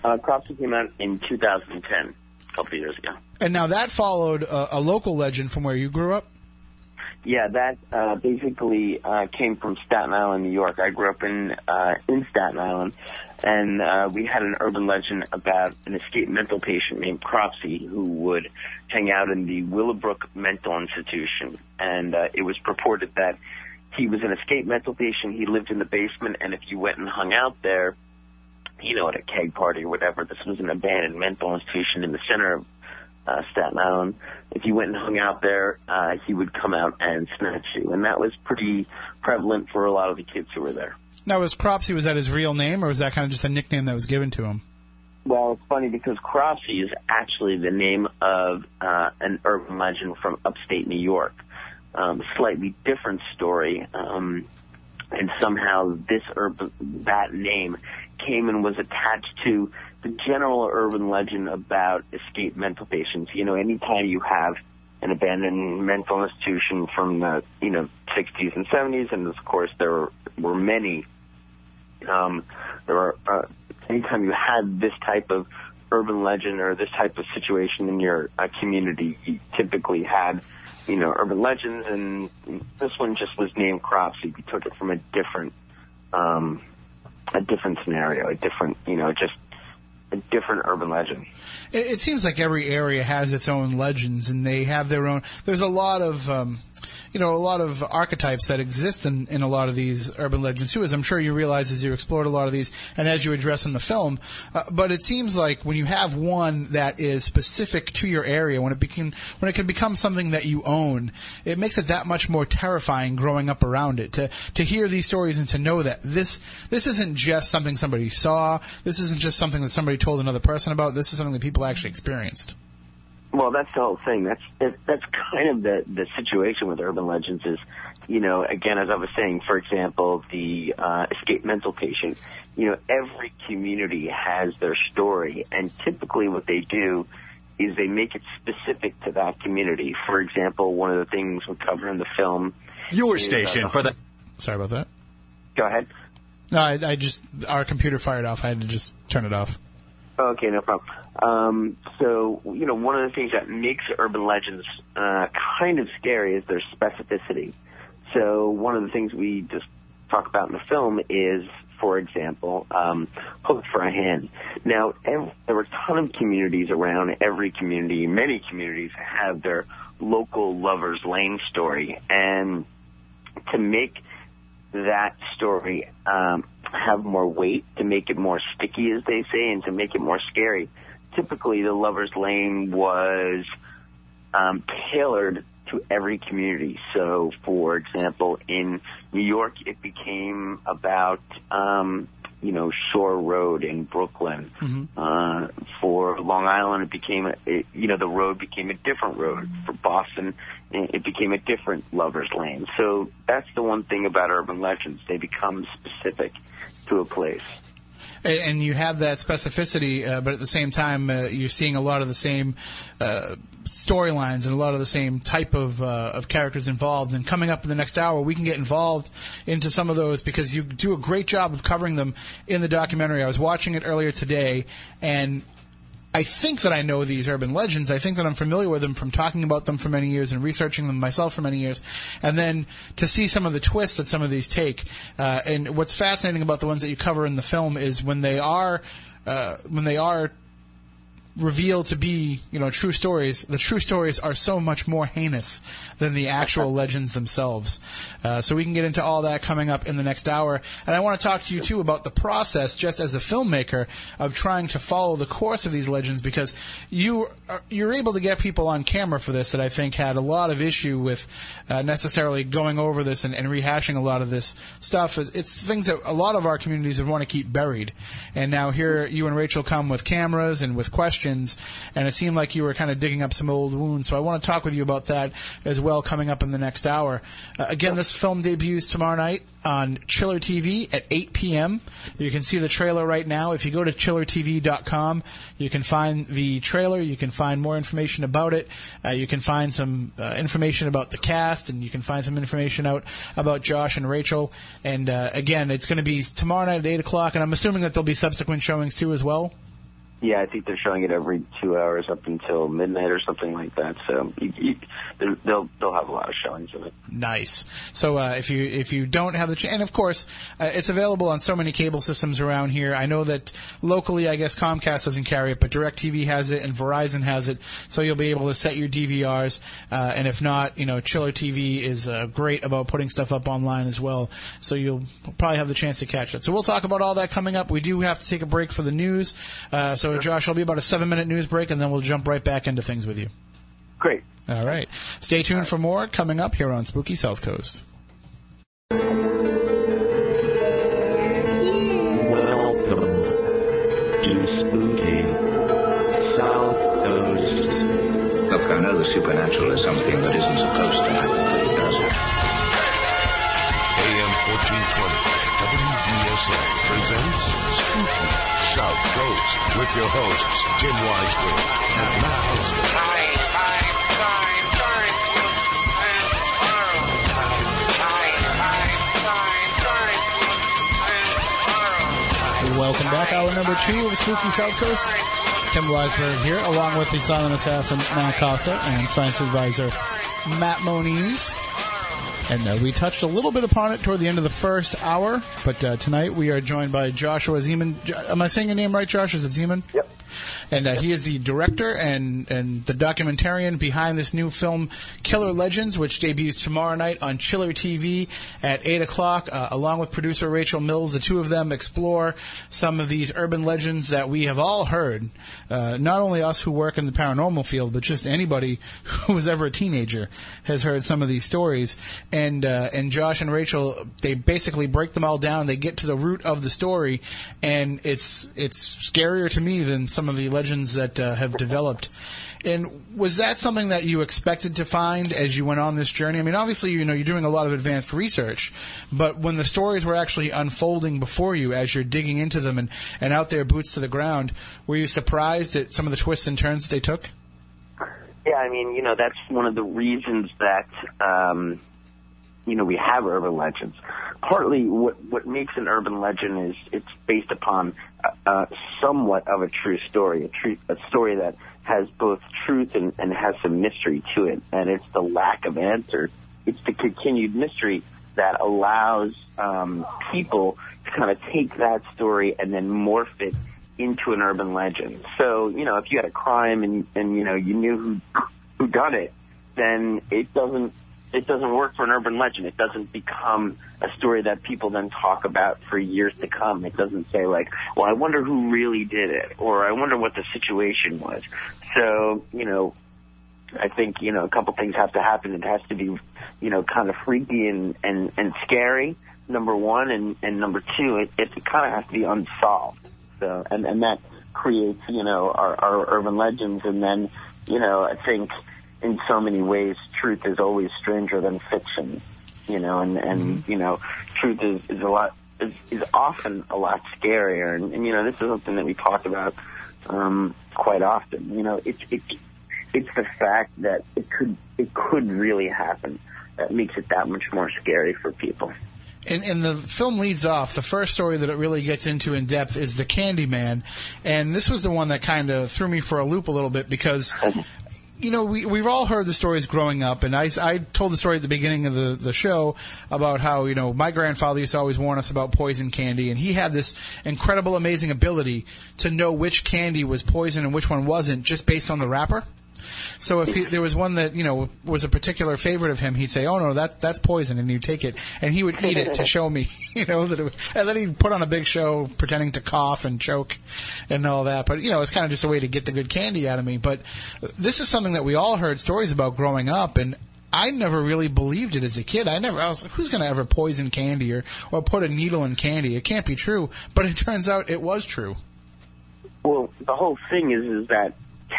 Uh, Cropsey came out in 2010, a couple of years ago. And now that followed a, a local legend from where you grew up. Yeah, that uh, basically uh, came from Staten Island, New York. I grew up in uh, in Staten Island, and uh, we had an urban legend about an escaped mental patient named Cropsey who would hang out in the Willowbrook Mental Institution, and uh, it was purported that he was an escaped mental patient. He lived in the basement, and if you went and hung out there, you know, at a keg party or whatever, this was an abandoned mental institution in the center of uh, Staten Island. If you went and hung out there, uh, he would come out and snatch you, and that was pretty prevalent for a lot of the kids who were there. Now, was Cropsey was that his real name, or was that kind of just a nickname that was given to him? Well, it's funny because Cropsey is actually the name of uh, an urban legend from upstate New York. Um, slightly different story, um, and somehow this urban that name came and was attached to the general urban legend about escaped mental patients. You know, anytime you have an abandoned mental institution from the you know 60s and 70s, and of course there were many. Um, there are uh, anytime you had this type of urban legend or this type of situation in your uh, community, you typically had, you know, urban legends, and this one just was named Cropsey. We took it from a different, um, a different scenario, a different, you know, just a different urban legend. It, it seems like every area has its own legends, and they have their own. There's a lot of. Um, you know, a lot of archetypes that exist in, in a lot of these urban legends too, as I'm sure you realize as you explored a lot of these and as you address in the film. Uh, but it seems like when you have one that is specific to your area, when it became, when it can become something that you own, it makes it that much more terrifying growing up around it. To, to hear these stories and to know that this, this isn't just something somebody saw, this isn't just something that somebody told another person about, this is something that people actually experienced. Well, that's the whole thing. That's it, that's kind of the the situation with urban legends is, you know, again as I was saying, for example, the uh, escaped mental patient. You know, every community has their story, and typically what they do is they make it specific to that community. For example, one of the things we cover in the film. Your is, station uh, for the. Sorry about that. Go ahead. No, I, I just our computer fired off. I had to just turn it off. Okay, no problem. Um, so, you know, one of the things that makes urban legends uh, kind of scary is their specificity. So, one of the things we just talk about in the film is, for example, um, for a Hand. Now, ev- there were a ton of communities around. Every community, many communities have their local lover's lane story. And to make that story um, have more weight, to make it more sticky, as they say, and to make it more scary. Typically, the Lover's Lane was um, tailored to every community. So, for example, in New York, it became about um, you know Shore Road in Brooklyn. Uh, for Long Island, it became a, it, you know the road became a different road. For Boston, it became a different Lover's Lane. So that's the one thing about urban legends; they become specific to a place. And- and you have that specificity, uh, but at the same time, uh, you're seeing a lot of the same uh, storylines and a lot of the same type of uh, of characters involved. And coming up in the next hour, we can get involved into some of those because you do a great job of covering them in the documentary. I was watching it earlier today, and I think that I know these urban legends. I think that I'm familiar with them from talking about them for many years and researching them myself for many years. And then to see some of the twists that some of these take. Uh, and what's fascinating about the ones that you cover in the film is when they are, uh, when they are revealed to be, you know, true stories, the true stories are so much more heinous than the actual legends themselves. Uh, so we can get into all that coming up in the next hour. And I want to talk to you too about the process, just as a filmmaker, of trying to follow the course of these legends because you are, you're able to get people on camera for this that I think had a lot of issue with uh, necessarily going over this and, and rehashing a lot of this stuff. It's, it's things that a lot of our communities would want to keep buried. And now here you and Rachel come with cameras and with questions, and it seemed like you were kind of digging up some old wounds. So I want to talk with you about that as well coming up in the next hour. Uh, again, this film debuts tomorrow night on Chiller TV at 8 p.m. You can see the trailer right now. If you go to chillertv.com, you can find the trailer. You can find more information about it. Uh, you can find some uh, information about the cast, and you can find some information out about Josh and Rachel. And uh, again, it's going to be tomorrow night at 8 o'clock, and I'm assuming that there'll be subsequent showings too as well. Yeah, I think they're showing it every two hours up until midnight or something like that. So you, you, they'll- they'll have a lot of showings of it. Nice. So uh, if you if you don't have the ch- and of course uh, it's available on so many cable systems around here. I know that locally, I guess Comcast doesn't carry it, but DirecTV has it and Verizon has it. So you'll be able to set your DVRs. Uh, and if not, you know, Chiller TV is uh, great about putting stuff up online as well. So you'll probably have the chance to catch it. So we'll talk about all that coming up. We do have to take a break for the news. Uh, so, Josh, it'll be about a seven minute news break, and then we'll jump right back into things with you. Great. All right. Stay tuned for more coming up here on Spooky South Coast. I know the supernatural is something that isn't supposed to happen, but it does. AM 1420, WBSM presents Spooky. South Coast with your hosts Tim Weisberg and Matt Huntsman. Welcome back. Hour number two of Spooky South Coast. Tim Weisberg here, along with the silent assassin Matt Costa and science advisor Matt Moniz. And uh, we touched a little bit upon it toward the end of the first hour, but uh, tonight we are joined by Joshua Zeman. Am I saying your name right, Josh? Is it Zeman? Yep. And uh, he is the director and, and the documentarian behind this new film, Killer Legends, which debuts tomorrow night on Chiller TV at 8 o'clock. Uh, along with producer Rachel Mills, the two of them explore some of these urban legends that we have all heard. Uh, not only us who work in the paranormal field, but just anybody who was ever a teenager has heard some of these stories. And, uh, and Josh and Rachel, they basically break them all down. They get to the root of the story, and it's, it's scarier to me than some of the legends that uh, have developed. And was that something that you expected to find as you went on this journey? I mean, obviously, you know, you're doing a lot of advanced research, but when the stories were actually unfolding before you as you're digging into them and, and out there, boots to the ground, were you surprised at some of the twists and turns that they took? Yeah, I mean, you know, that's one of the reasons that, um, you know, we have urban legends. Partly what, what makes an urban legend is it's based upon uh, somewhat of a true story, a, true, a story that has both truth and, and has some mystery to it. And it's the lack of answers. It's the continued mystery that allows um, people to kind of take that story and then morph it into an urban legend. So, you know, if you had a crime and, and you know, you knew who, who done it, then it doesn't it doesn't work for an urban legend. It doesn't become a story that people then talk about for years to come. It doesn't say like, well, I wonder who really did it, or I wonder what the situation was. So, you know, I think, you know, a couple things have to happen. It has to be, you know, kind of freaky and, and, and scary, number one, and, and number two, it, it kind of has to be unsolved. So, and, and that creates, you know, our, our urban legends. And then, you know, I think, in so many ways, truth is always stranger than fiction. You know, and and Mm-hmm. you know, truth is is a lot is, is often a lot scarier. And, and you know, this is something that we talk about um, quite often. You know, it's it, it's the fact that it could it could really happen that makes it that much more scary for people. And, and the film leads off. The first story that it really gets into in depth is the Candyman, and this was the one that kind of threw me for a loop a little bit because you know, we, we've all heard the stories growing up, and I, I told the story at the beginning of the, the show about how, you know, my grandfather used to always warn us about poison candy, and he had this incredible, amazing ability to know which candy was poison and which one wasn't just based on the wrapper. So if he, there was one that you know was a particular favorite of him, he'd say, "Oh no, that that's poison," and he'd take it, and he would eat it to show me, you know, that it was, and then he'd put on a big show pretending to cough and choke and all that. But you know, it's kind of just a way to get the good candy out of me. But this is something that we all heard stories about growing up, and I never really believed it as a kid. I never, I was like, who's going to ever poison candy or, or put a needle in candy? It can't be true. But it turns out it was true. Well, the whole thing is is that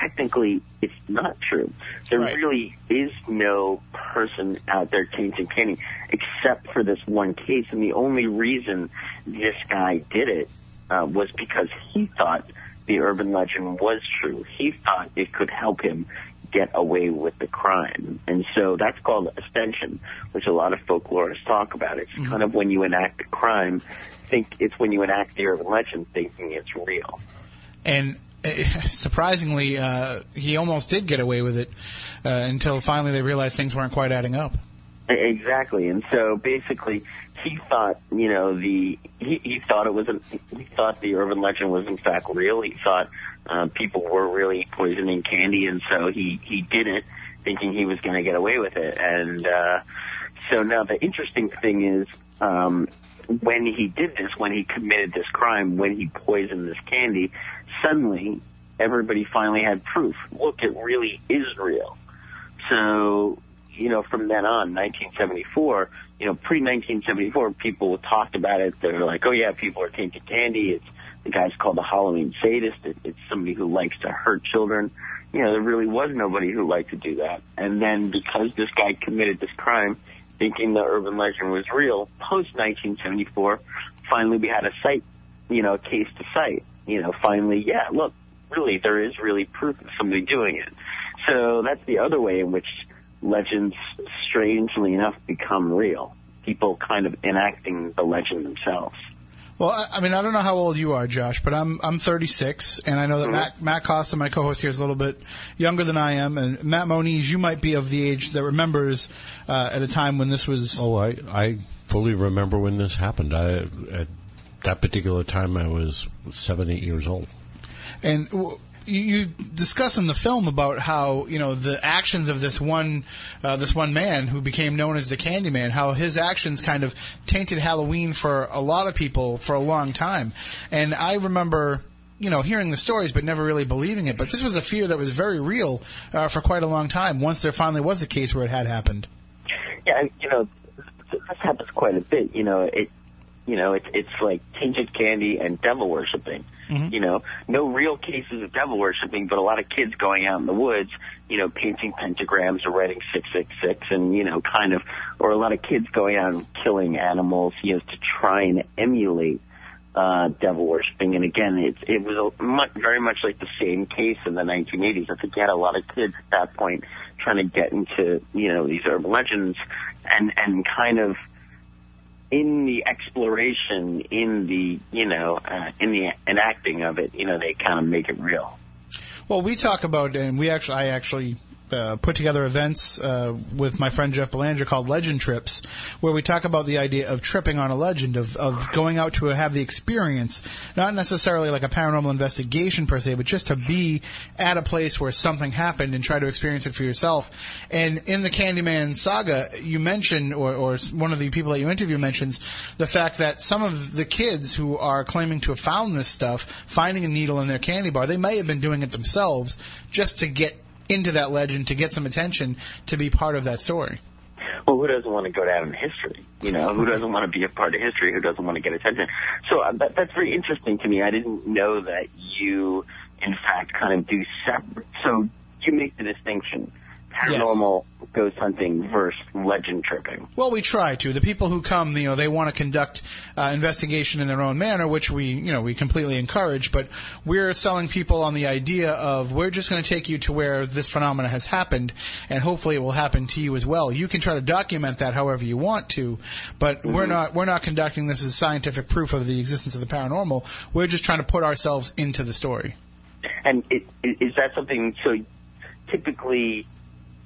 technically it's not true. There really is no person out there tainting candy except for this one case, and the only reason this guy did it uh, was because he thought the urban legend was true. He thought it could help him get away with the crime. And so that's called ostension, which a lot of folklorists talk about. It's kind of when you enact a crime, think it's when you enact the urban legend thinking it's real. And surprisingly, uh, he almost did get away with it uh, until finally they realized things weren't quite adding up. Exactly, and so basically, he thought, you know, the he, he thought it was a, he thought the urban legend was in fact real. He thought uh, people were really poisoning candy, and so he he did it, thinking he was going to get away with it. And uh, so now the interesting thing is, um, when he did this, when he committed this crime, when he poisoned this candy, suddenly everybody finally had proof. Look, it really is real. So, you know, from then on, 1974, you know, pre-1974, people talked about it. They were like, oh yeah, people are tainted candy. It's, the guy's called a Halloween sadist. It, it's somebody who likes to hurt children. you know, there really was nobody who liked to do that. And then because this guy committed this crime, thinking the urban legend was real, post 1974, finally we had a cite, you know, a case to cite. You know, finally, yeah, look, really, there is really proof of somebody doing it. So that's the other way in which legends, strangely enough, become real. People kind of enacting the legend themselves. Well, I, I mean, I don't know how old you are, Josh, but I'm I'm 36, and I know that Mhm. Matt Matt Costa, my co-host here, is a little bit younger than I am, and Matt Moniz, you might be of the age that remembers uh, at a time when this was. Oh, I I fully remember when this happened. I at that particular time I was seven, eight years old. And w- you, you discuss in the film about how you know the actions of this one uh, this one man who became known as the Candyman, how his actions kind of tainted Halloween for a lot of people for a long time. And I remember. You know, hearing the stories, but never really believing it. But this was a fear that was very real uh, for quite a long time. Once there finally was a case where it had happened. Yeah, you know, this happens quite a bit. You know, it, you know, it's it's like tainted candy and devil worshipping. You know, no real cases of devil worshipping, but a lot of kids going out in the woods, you know, painting pentagrams or writing six six six, and you know, kind of, or a lot of kids going out and killing animals, you know, to try and emulate uh, devil worshipping. And again, it's it was a much, very much like the same case in the 1980s. I think you had a lot of kids at that point trying to get into you know these urban legends and and kind of in the exploration, in the you know, uh, in the enacting of it, you know, they kind of make it real. Well, we talk about, and we actually, I actually uh, put together events uh, with my friend Jeff Belanger called Legend Trips, where we talk about the idea of tripping on a legend, of, of going out to have the experience, not necessarily like a paranormal investigation per se, but just to be at a place where something happened and try to experience it for yourself. And in the Candyman saga, you mention, or, or one of the people that you interview mentions, the fact that some of the kids who are claiming to have found this stuff, finding a needle in their candy bar, they may have been doing it themselves just to get into that legend, to get some attention, to be part of that story. Well, who doesn't want to go down in history? You know, who doesn't want to be a part of history? Who doesn't want to get attention? So uh, that, that's very interesting to me. I didn't know that you, in fact, kind of do separate. So you make the distinction: paranormal ghost hunting versus legend tripping. Well, we try to. The people who come, you know, they want to conduct uh, investigation in their own manner, which we, you know, we completely encourage. But we're selling people on the idea of we're just going to take you to where this phenomena has happened, and hopefully it will happen to you as well. You can try to document that however you want to, but we're not we're not conducting this as scientific proof of the existence of the paranormal. We're just trying to put ourselves into the story. And it, is that something? So typically,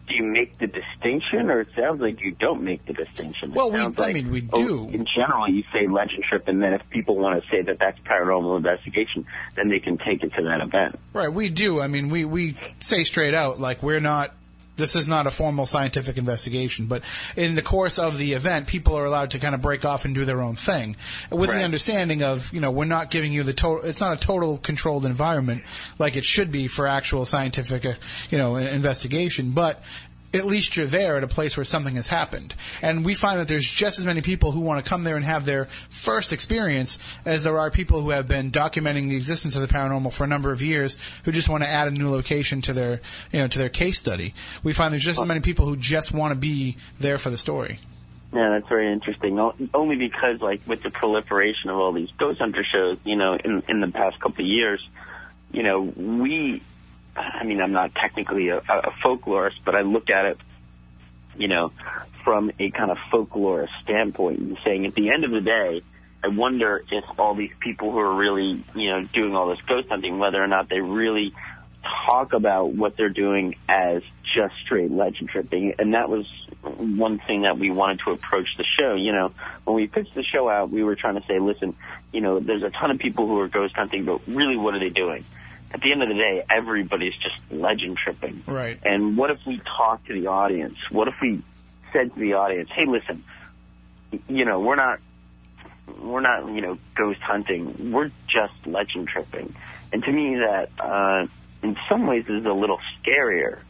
do you make the distinction, or it sounds like you don't make the distinction? It Well, we- sounds I mean, we oh, do. In general, you say legend trip, and then if people want to say that that's paranormal investigation, then they can take it to that event. Right, we do. I mean, we, we say straight out, like, we're not, this is not a formal scientific investigation, but in the course of the event, people are allowed to kind of break off and do their own thing. With the understanding of, you know, we're not giving you the total, it's not a total controlled environment like it should be for actual scientific, uh, you know, investigation, but at least you're there at a place where something has happened. And we find that there's just as many people who want to come there and have their first experience as there are people who have been documenting the existence of the paranormal for a number of years who just want to add a new location to their, you know, to their case study. We find there's just as many people who just want to be there for the story. Yeah, that's very interesting. Only because, like, with the proliferation of all these ghost hunter shows, you know, in in the past couple of years, you know, we, I mean, I'm not technically a, a folklorist, but I look at it, you know, from a kind of folklorist standpoint, and saying at the end of the day, I wonder if all these people who are really, you know, doing all this ghost hunting, whether or not they really talk about what they're doing as just straight legend tripping. And that was one thing that we wanted to approach the show. You know, when we pitched the show out, we were trying to say, listen, you know, there's a ton of people who are ghost hunting, but really what are they doing? At the end of the day, everybody's just legend tripping. Right. And what if we talk to the audience? What if we said to the audience, hey, listen, you know, we're not, we're not, you know, ghost hunting. We're just legend tripping. And to me, that uh, in some ways is a little scarier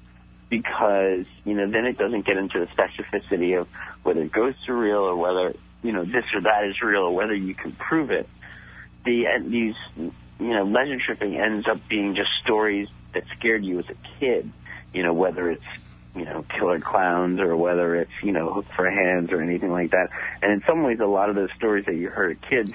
because you know then it doesn't get into the specificity of whether ghosts are real or whether you know this or that is real or whether you can prove it. The and these you know legend tripping ends up being just stories that scared you as a kid. You know, whether it's you know killer clowns or whether it's you know hook for hands or anything like that. And in some ways, a lot of those stories that you heard as kids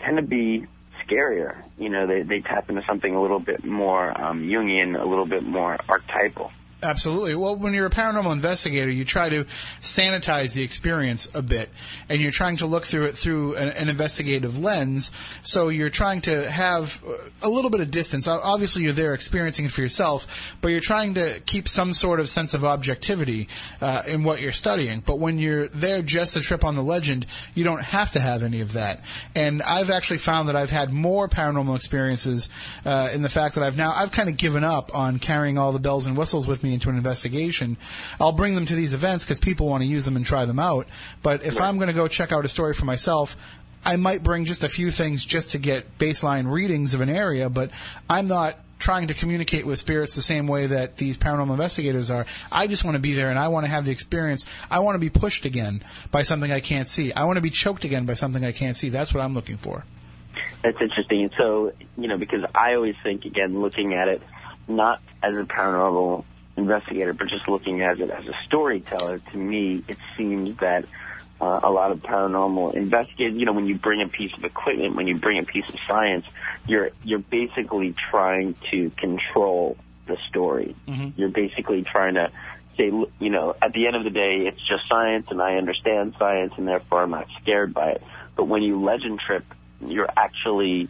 tend to be scarier. You know, they they tap into something a little bit more um, Jungian, a little bit more archetypal. Absolutely. Well, when you're a paranormal investigator, you try to sanitize the experience a bit, and you're trying to look through it through an, an investigative lens. So you're trying to have a little bit of distance. Obviously, you're there experiencing it for yourself, but you're trying to keep some sort of sense of objectivity uh, in what you're studying. But when you're there just to trip on the legend, you don't have to have any of that. And I've actually found that I've had more paranormal experiences uh, in the fact that I've now I've kind of given up on carrying all the bells and whistles with me into an investigation. I'll bring them to these events because people want to use them and try them out. But if I'm going to go check out a story for myself, I might bring just a few things just to get baseline readings of an area, but I'm not trying to communicate with spirits the same way that these paranormal investigators are. I just want to be there and I want to have the experience. I want to be pushed again by something I can't see. I want to be choked again by something I can't see. That's what I'm looking for. That's interesting. So, you know, because I always think, again, looking at it not as a paranormal investigator, but just looking at it as a storyteller, to me, it seems that uh, a lot of paranormal investigators, you know, when you bring a piece of equipment, when you bring a piece of science, you're you're basically trying to control the story. You're basically trying to say, you know, at the end of the day, it's just science, and I understand science, and therefore I'm not scared by it. But when you legend trip, you're actually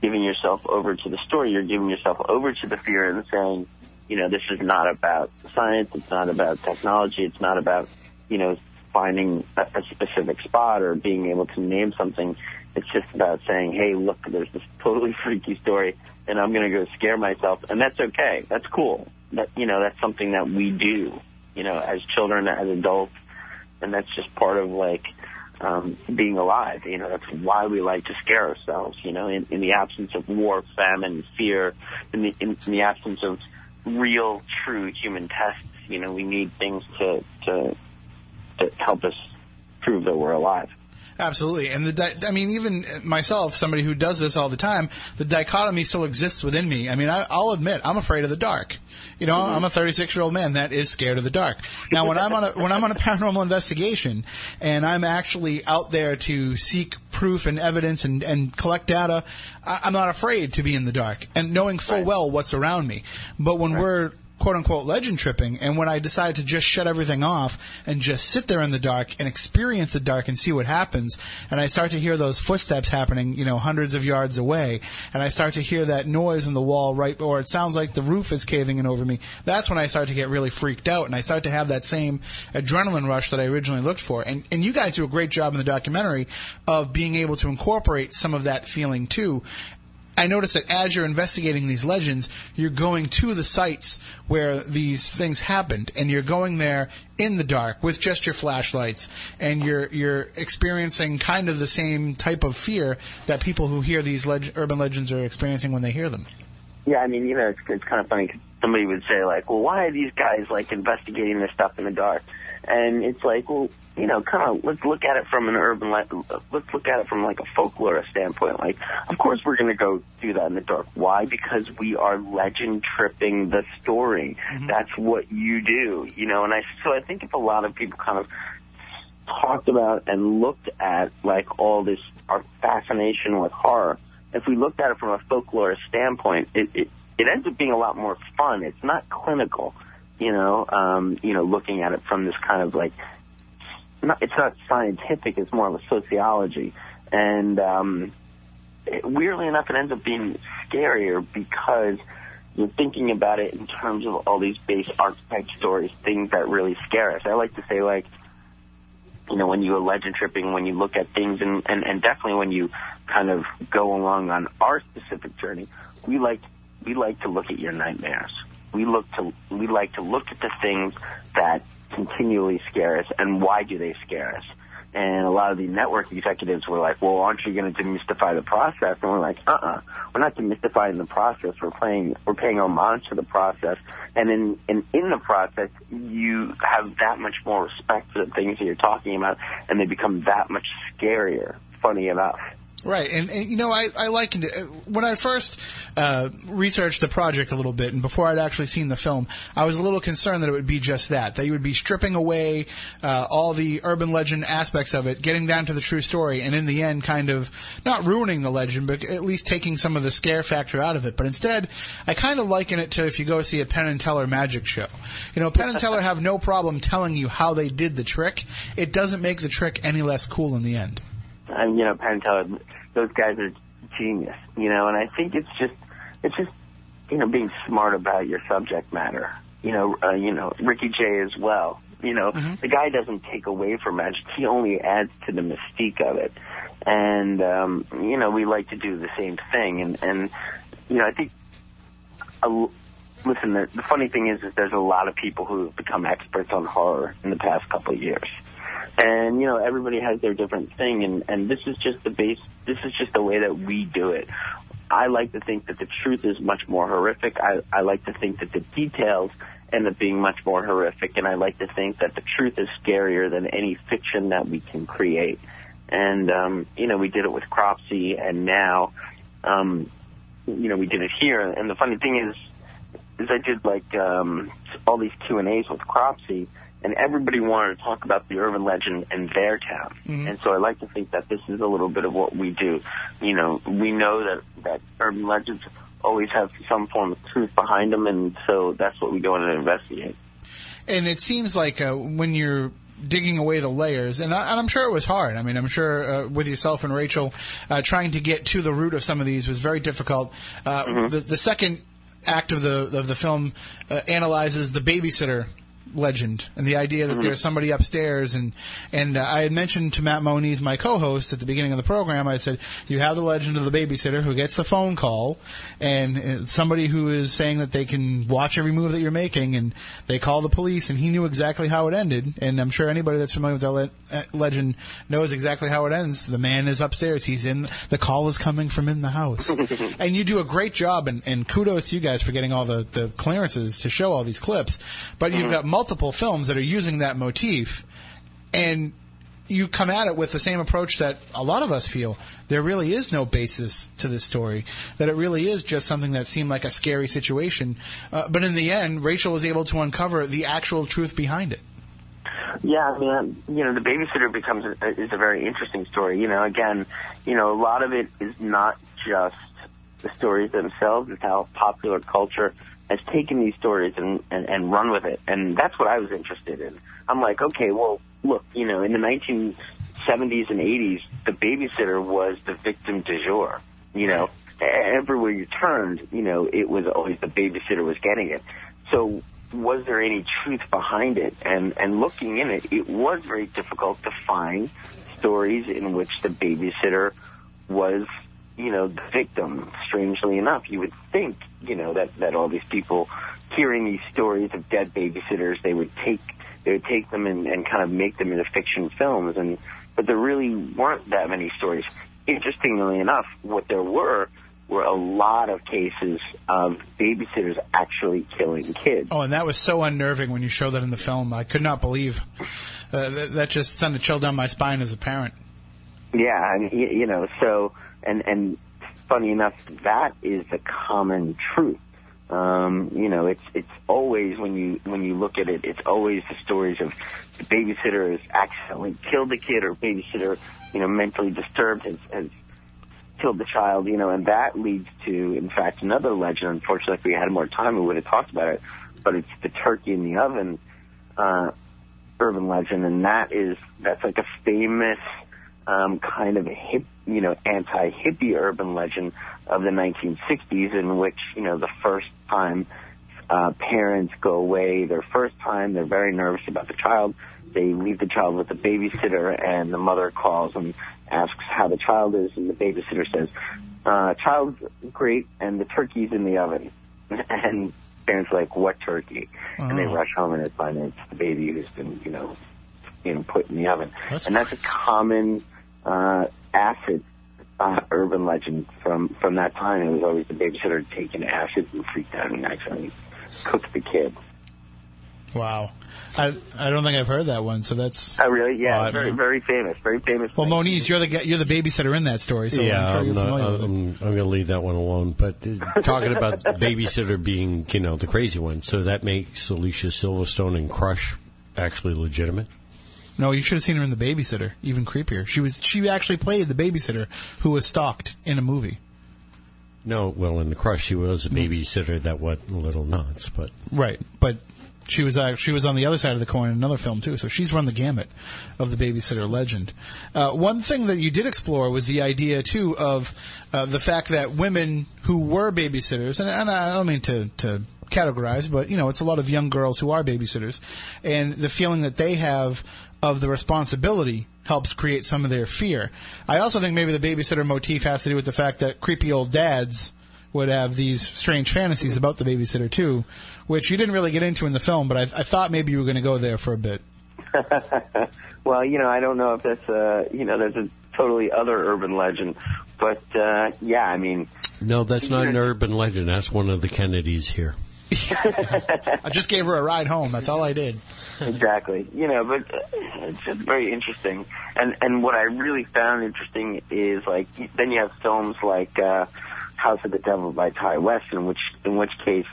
giving yourself over to the story. You're giving yourself over to the fear and saying, you know, this is not about science. It's not about technology. It's not about, you know, finding a, a specific spot or being able to name something. It's just about saying, hey, look, there's this totally freaky story, and I'm going to go scare myself, and that's okay. That's cool. That you know, that's something that we do, you know, as children, as adults, and that's just part of like um, being alive. You know, that's why we like to scare ourselves. You know, in, in the absence of war, famine, fear, in the in, in the absence of real, true human tests, you know, we need things to to to help us prove that we're alive. Absolutely, and the di- I mean, even myself, somebody who does this all the time, the dichotomy still exists within me. I mean, I, I'll admit I'm afraid of the dark. You know, mm-hmm. I'm a 36 year old man that is scared of the dark. Now, when I'm on a when I'm on a paranormal investigation and I'm actually out there to seek proof and evidence and, and collect data, I, I'm not afraid to be in the dark and knowing full well what's around me. But when we're quote unquote legend tripping. And when I decide to just shut everything off and just sit there in the dark and experience the dark and see what happens, and I start to hear those footsteps happening, you know, hundreds of yards away, and I start to hear that noise in the wall right, or it sounds like the roof is caving in over me, that's when I start to get really freaked out and I start to have that same adrenaline rush that I originally looked for. And, and you guys do a great job in the documentary of being able to incorporate some of that feeling too. I notice that as you're investigating these legends, you're going to the sites where these things happened, and you're going there in the dark with just your flashlights, and you're you're experiencing kind of the same type of fear that people who hear these leg- urban legends are experiencing when they hear them. Yeah, I mean, you know, it's, it's kind of funny. Somebody would say like, "Well, why are these guys like investigating this stuff in the dark?" And it's like, well, you know, kind of let's look at it from an urban, let's look at it from like a folklore standpoint. Like, of course, we're going to go do that in the dark. Why? Because we are legend tripping the story. Mm-hmm. That's what you do, you know. And I, so I think if a lot of people kind of talked about and looked at like all this our fascination with horror, if we looked at it from a folklore standpoint, it, it it ends up being a lot more fun. It's not clinical, you know. Um, you know, looking at it from this kind of like, not, it's not scientific. It's more of a sociology, and um, it, weirdly enough, it ends up being scarier because you're thinking about it in terms of all these base archetype stories, things that really scare us. I like to say like you know, when you are legend tripping, when you look at things, and, and, and definitely when you kind of go along on our specific journey, we like we like to look at your nightmares. We look to we like to look at the things that continually scare us, and why do they scare us? And a lot of the network executives were like, "Well, aren't you going to demystify the process?" And we're like, "Uh-uh, we're not demystifying the process. We're playing, we're paying homage to the process, and in in in the process, you have that much more respect for the things that you're talking about, and they become that much scarier. Funny enough." Right, and, and you know, I, I likened it when I first uh, researched the project a little bit, and before I'd actually seen the film, I was a little concerned that it would be just that that you would be stripping away uh, all the urban legend aspects of it, getting down to the true story, and in the end, kind of not ruining the legend, but at least taking some of the scare factor out of it. But instead, I kind of liken it to if you go see a Penn and Teller magic show. You know, Penn and Teller have no problem telling you how they did the trick. It doesn't make the trick any less cool in the end. And you know, Teller, those guys are genius, you know, and I think it's just, it's just, you know, being smart about your subject matter. You know, uh, you know, Ricky Jay as well. You know, the guy doesn't take away from magic; he only adds to the mystique of it. And um, you know, we like to do the same thing. And and you know, I think, a l listen, the, the funny thing is, is there's a lot of people who have become experts on horror in the past couple of years and you know everybody has their different thing and and this is just the base this is just the way that we do it. I like to think that the truth is much more horrific. I i like to think that the details end up being much more horrific and i like to think that the truth is scarier than any fiction that we can create. And um you know we did it with Cropsey and now um you know we did it here. And the funny thing is is i did like um all these q and a's with Cropsey and everybody wanted to talk about the urban legend in their town. And so I like to think that this is a little bit of what we do. You know, we know that that urban legends always have some form of truth behind them, and so that's what we go in and investigate. And it seems like uh, when you're digging away the layers, and, I, and I'm sure it was hard. I mean, I'm sure uh, with yourself and Rachel, uh, trying to get to the root of some of these was very difficult. Uh, the, the second act of the of the film uh, analyzes the babysitter legend and the idea that there's somebody upstairs and and uh, I had mentioned to Matt Moniz, my co-host at the beginning of the program, I said you have the legend of the babysitter who gets the phone call and uh, somebody who is saying that they can watch every move that you're making and they call the police and he knew exactly how it ended and I'm sure anybody that's familiar with that le- uh, legend knows exactly how it ends. The man is upstairs. He's in the call is coming from in the house. and you do a great job and, and kudos to you guys for getting all the, the clearances to show all these clips. But you've got multiple films that are using that motif and you come at it with the same approach that a lot of us feel. There really is no basis to this story. That it really is just something that seemed like a scary situation. Uh, but in the end, Rachel was able to uncover the actual truth behind it. Yeah, I mean, you know, the babysitter becomes a, is a very interesting story. You know, again, you know, a lot of it is not just the stories themselves; it's how popular culture has taken these stories and, and and run with it, and that's what I was interested in. I'm like, okay, well, look, you know, in the 1970s and 80s, the babysitter was the victim du jour. You know, everywhere you turned, you know, it was always the babysitter was getting it. So was there any truth behind it? And and looking in it, it was very difficult to find stories in which the babysitter was, you know, the victim. Strangely enough, you would think, you know, that that all these people hearing these stories of dead babysitters, they would take they would take them and, and kind of make them into fiction films, and but there really weren't that many stories. Interestingly enough, what there were were a lot of cases of babysitters actually killing kids. Oh, and that was so unnerving when you showed that in the film. I could not believe uh, that, that just sent a chill down my spine as a parent. Yeah, and you know, so and and funny enough, that is the common truth. Um, you know, it's it's always when you when you look at it, it's always the stories of the babysitter has accidentally killed the kid, or babysitter, you know, mentally disturbed has, has killed the child. You know, and that leads to, in fact, another legend. Unfortunately, if we had more time, we would have talked about it. But it's the turkey in the oven uh, urban legend, and that is that's like a famous um, kind of hip, you know, anti-hippie urban legend of the 1960s, in which you know the first time uh, parents go away, their first time, they're very nervous about the child. They leave the child with the babysitter, and the mother calls and asks how the child is, and the babysitter says, uh, "Child's great, and the turkey's in the oven." and parents are like, "What turkey?" And they Oh. rush home and they find it's the baby who's been, you know, you know, put in the oven. That's and that's a common uh, acid uh, urban legend from from that time. It was always the babysitter taking acid and freaked out and actually cooked the kid. Wow. I I don't think I've heard that one. So that's. Oh, really? Yeah, Well, very, very famous. Very famous. Well, Moniz, you're the you're the babysitter in that story, so yeah, I'm sure you're not- familiar with. I'm, I'm going to leave that one alone. But talking about the babysitter being, you know, the crazy one, so that makes Alicia Silverstone and Crush actually legitimate. No, you should have seen her in the babysitter. Even creepier. She was she actually played the babysitter who was stalked in a movie. No, well, in the Crush, she was a babysitter that went a little nuts, but Right, but she was uh, she was on the other side of the coin in another film too. So she's run the gamut of the babysitter legend. Uh, one thing that you did explore was the idea too of uh, the fact that women who were babysitters, and, and I don't mean to to categorize, but you know, it's a lot of young girls who are babysitters, and the feeling that they have of the responsibility helps create some of their fear. I also think maybe the babysitter motif has to do with the fact that creepy old dads would have these strange fantasies about the babysitter too, which you didn't really get into in the film, but I, I thought maybe you were going to go there for a bit. well, you know, I don't know if that's a, you know, there's a totally other urban legend, but uh, yeah, I mean, no, that's not an urban legend. That's one of the Kennedys here. I just gave her a ride home. That's all I did. Exactly. You know, but uh, it's just very interesting. And and what I really found interesting is like then you have films like uh, House of the Devil by Ti West, in which in which case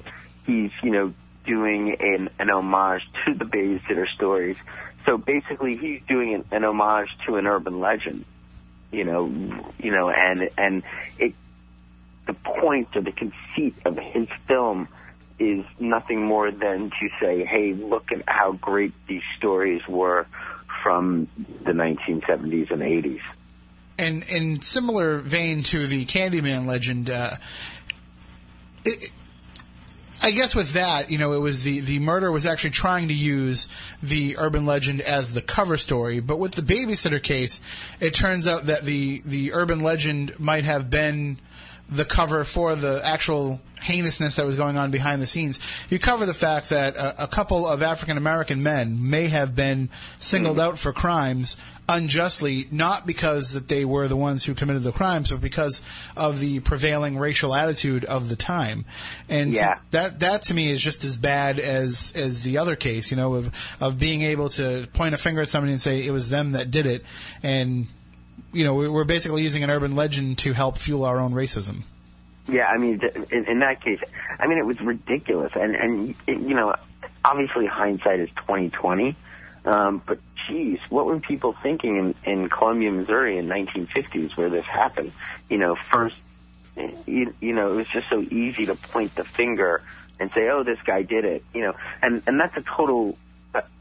he's you know doing an an homage to the babysitter stories. So basically, he's doing an, an homage to an urban legend. You know, you know, and and it the point or the conceit of his film is nothing more than to say, hey, look at how great these stories were from the 1970s and 80s. And in similar vein to the Candyman legend, uh, it, I guess with that, you know, it was the, the murder was actually trying to use the urban legend as the cover story, but with the babysitter case, it turns out that the, the urban legend might have been the cover for the actual heinousness that was going on behind the scenes. You cover the fact that a, a couple of African American men may have been singled out for crimes unjustly, not because that they were the ones who committed the crimes, but because of the prevailing racial attitude of the time. And Yeah. that that to me is just as bad as as the other case, you know, of of being able to point a finger at somebody and say it was them that did it, and you know, we- we're basically using an urban legend to help fuel our own racism. Yeah, I mean, in, in that case, I mean, it was ridiculous, and and you know, obviously hindsight is twenty twenty, um, but geez, what were people thinking in, in Columbia, Missouri, in nineteen fifties, where this happened? You know, first, you, you know, it was just so easy to point the finger and say, "Oh, this guy did it," you know, and and that's a total.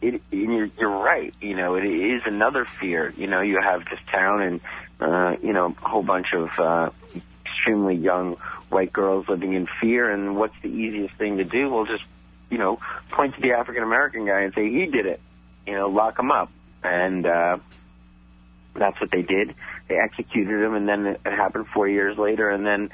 It, you're, you're right. You know, it is another fear. You know, you have this town and uh, you know a whole bunch of uh, extremely young white girls living in fear. And what's the easiest thing to do? Well, just you know, point to the African American guy and say he did it. You know, lock him up. And uh, that's what they did. They executed him, and then it happened four years later. And then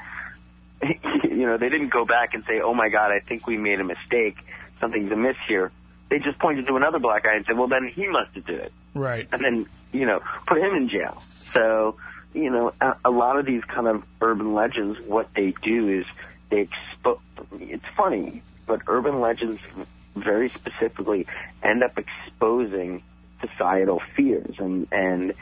you know, they didn't go back and say, "Oh my God, I think we made a mistake. Something's amiss here." They just pointed to another black guy and said, "Well, then he must have did it." Right. and then you know put him in jail. So you know a, a lot of these kind of urban legends, what they do is they expo. It's funny, but urban legends very specifically end up exposing societal fears, and and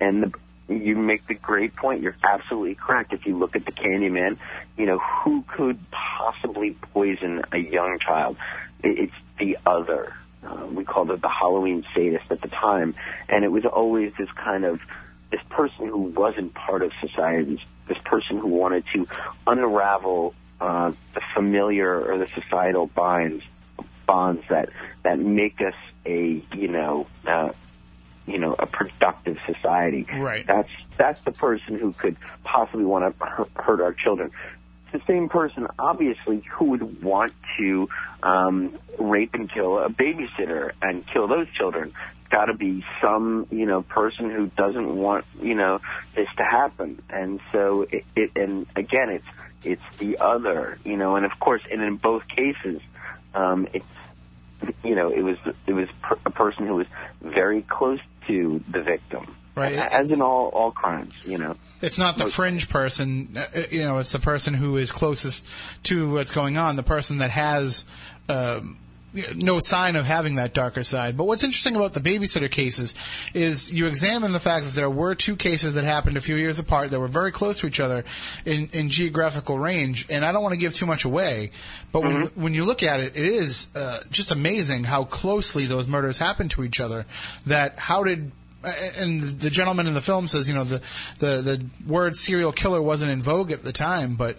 and the, you make the great point. You're absolutely correct. If you look at the Candyman, you know who could possibly poison a young child? It's the other. Uh, we called it the Halloween sadist at the time, and it was always this kind of this person who wasn't part of society, this person who wanted to unravel uh, the familiar or the societal bonds bonds that that make us a you know uh, you know a productive society. Right. That's that's the person who could possibly want to hurt our children. The same person, obviously, who would want to um, rape and kill a babysitter and kill those children. Got to be some, you know, person who doesn't want, you know, this to happen. And so, it, it and again, it's it's the other, you know, and of course, and in both cases, um, it's you know, it was it was per- a person who was very close to the victim, Right. As in all all crimes, you know. It's not the fringe person, uh, you know, it's the person who is closest to what's going on, the person that has, um, no sign of having that darker side. But what's interesting about the babysitter cases is you examine the fact that there were two cases that happened a few years apart that were very close to each other in, in geographical range. And I don't want to give too much away, but when, when you look at it, it is uh, just amazing how closely those murders happened to each other. That how did and the gentleman in the film says, you know, the the the word serial killer wasn't in vogue at the time, but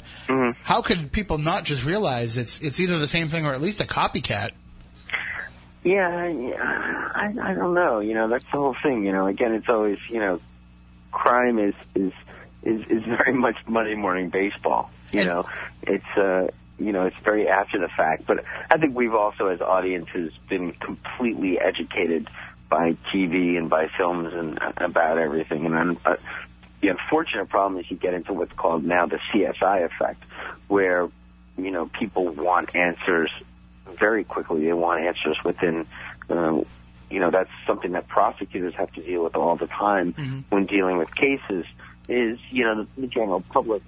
how could people not just realize it's it's either the same thing or at least a copycat? Yeah, yeah, I, I don't know. You know, that's the whole thing. You know, again, it's always you know, crime is is is, is very much Monday morning baseball. You know, it's uh, you know, it's very after the fact. But I think we've also, as audiences, been completely educated by TV and by films and uh, about everything. And I'm, uh, the unfortunate problem is you get into what's called now the CSI effect, where you know people want answers very quickly. They want answers within. Uh, you know that's something that prosecutors have to deal with all the time when dealing with cases. Is you know the, the general public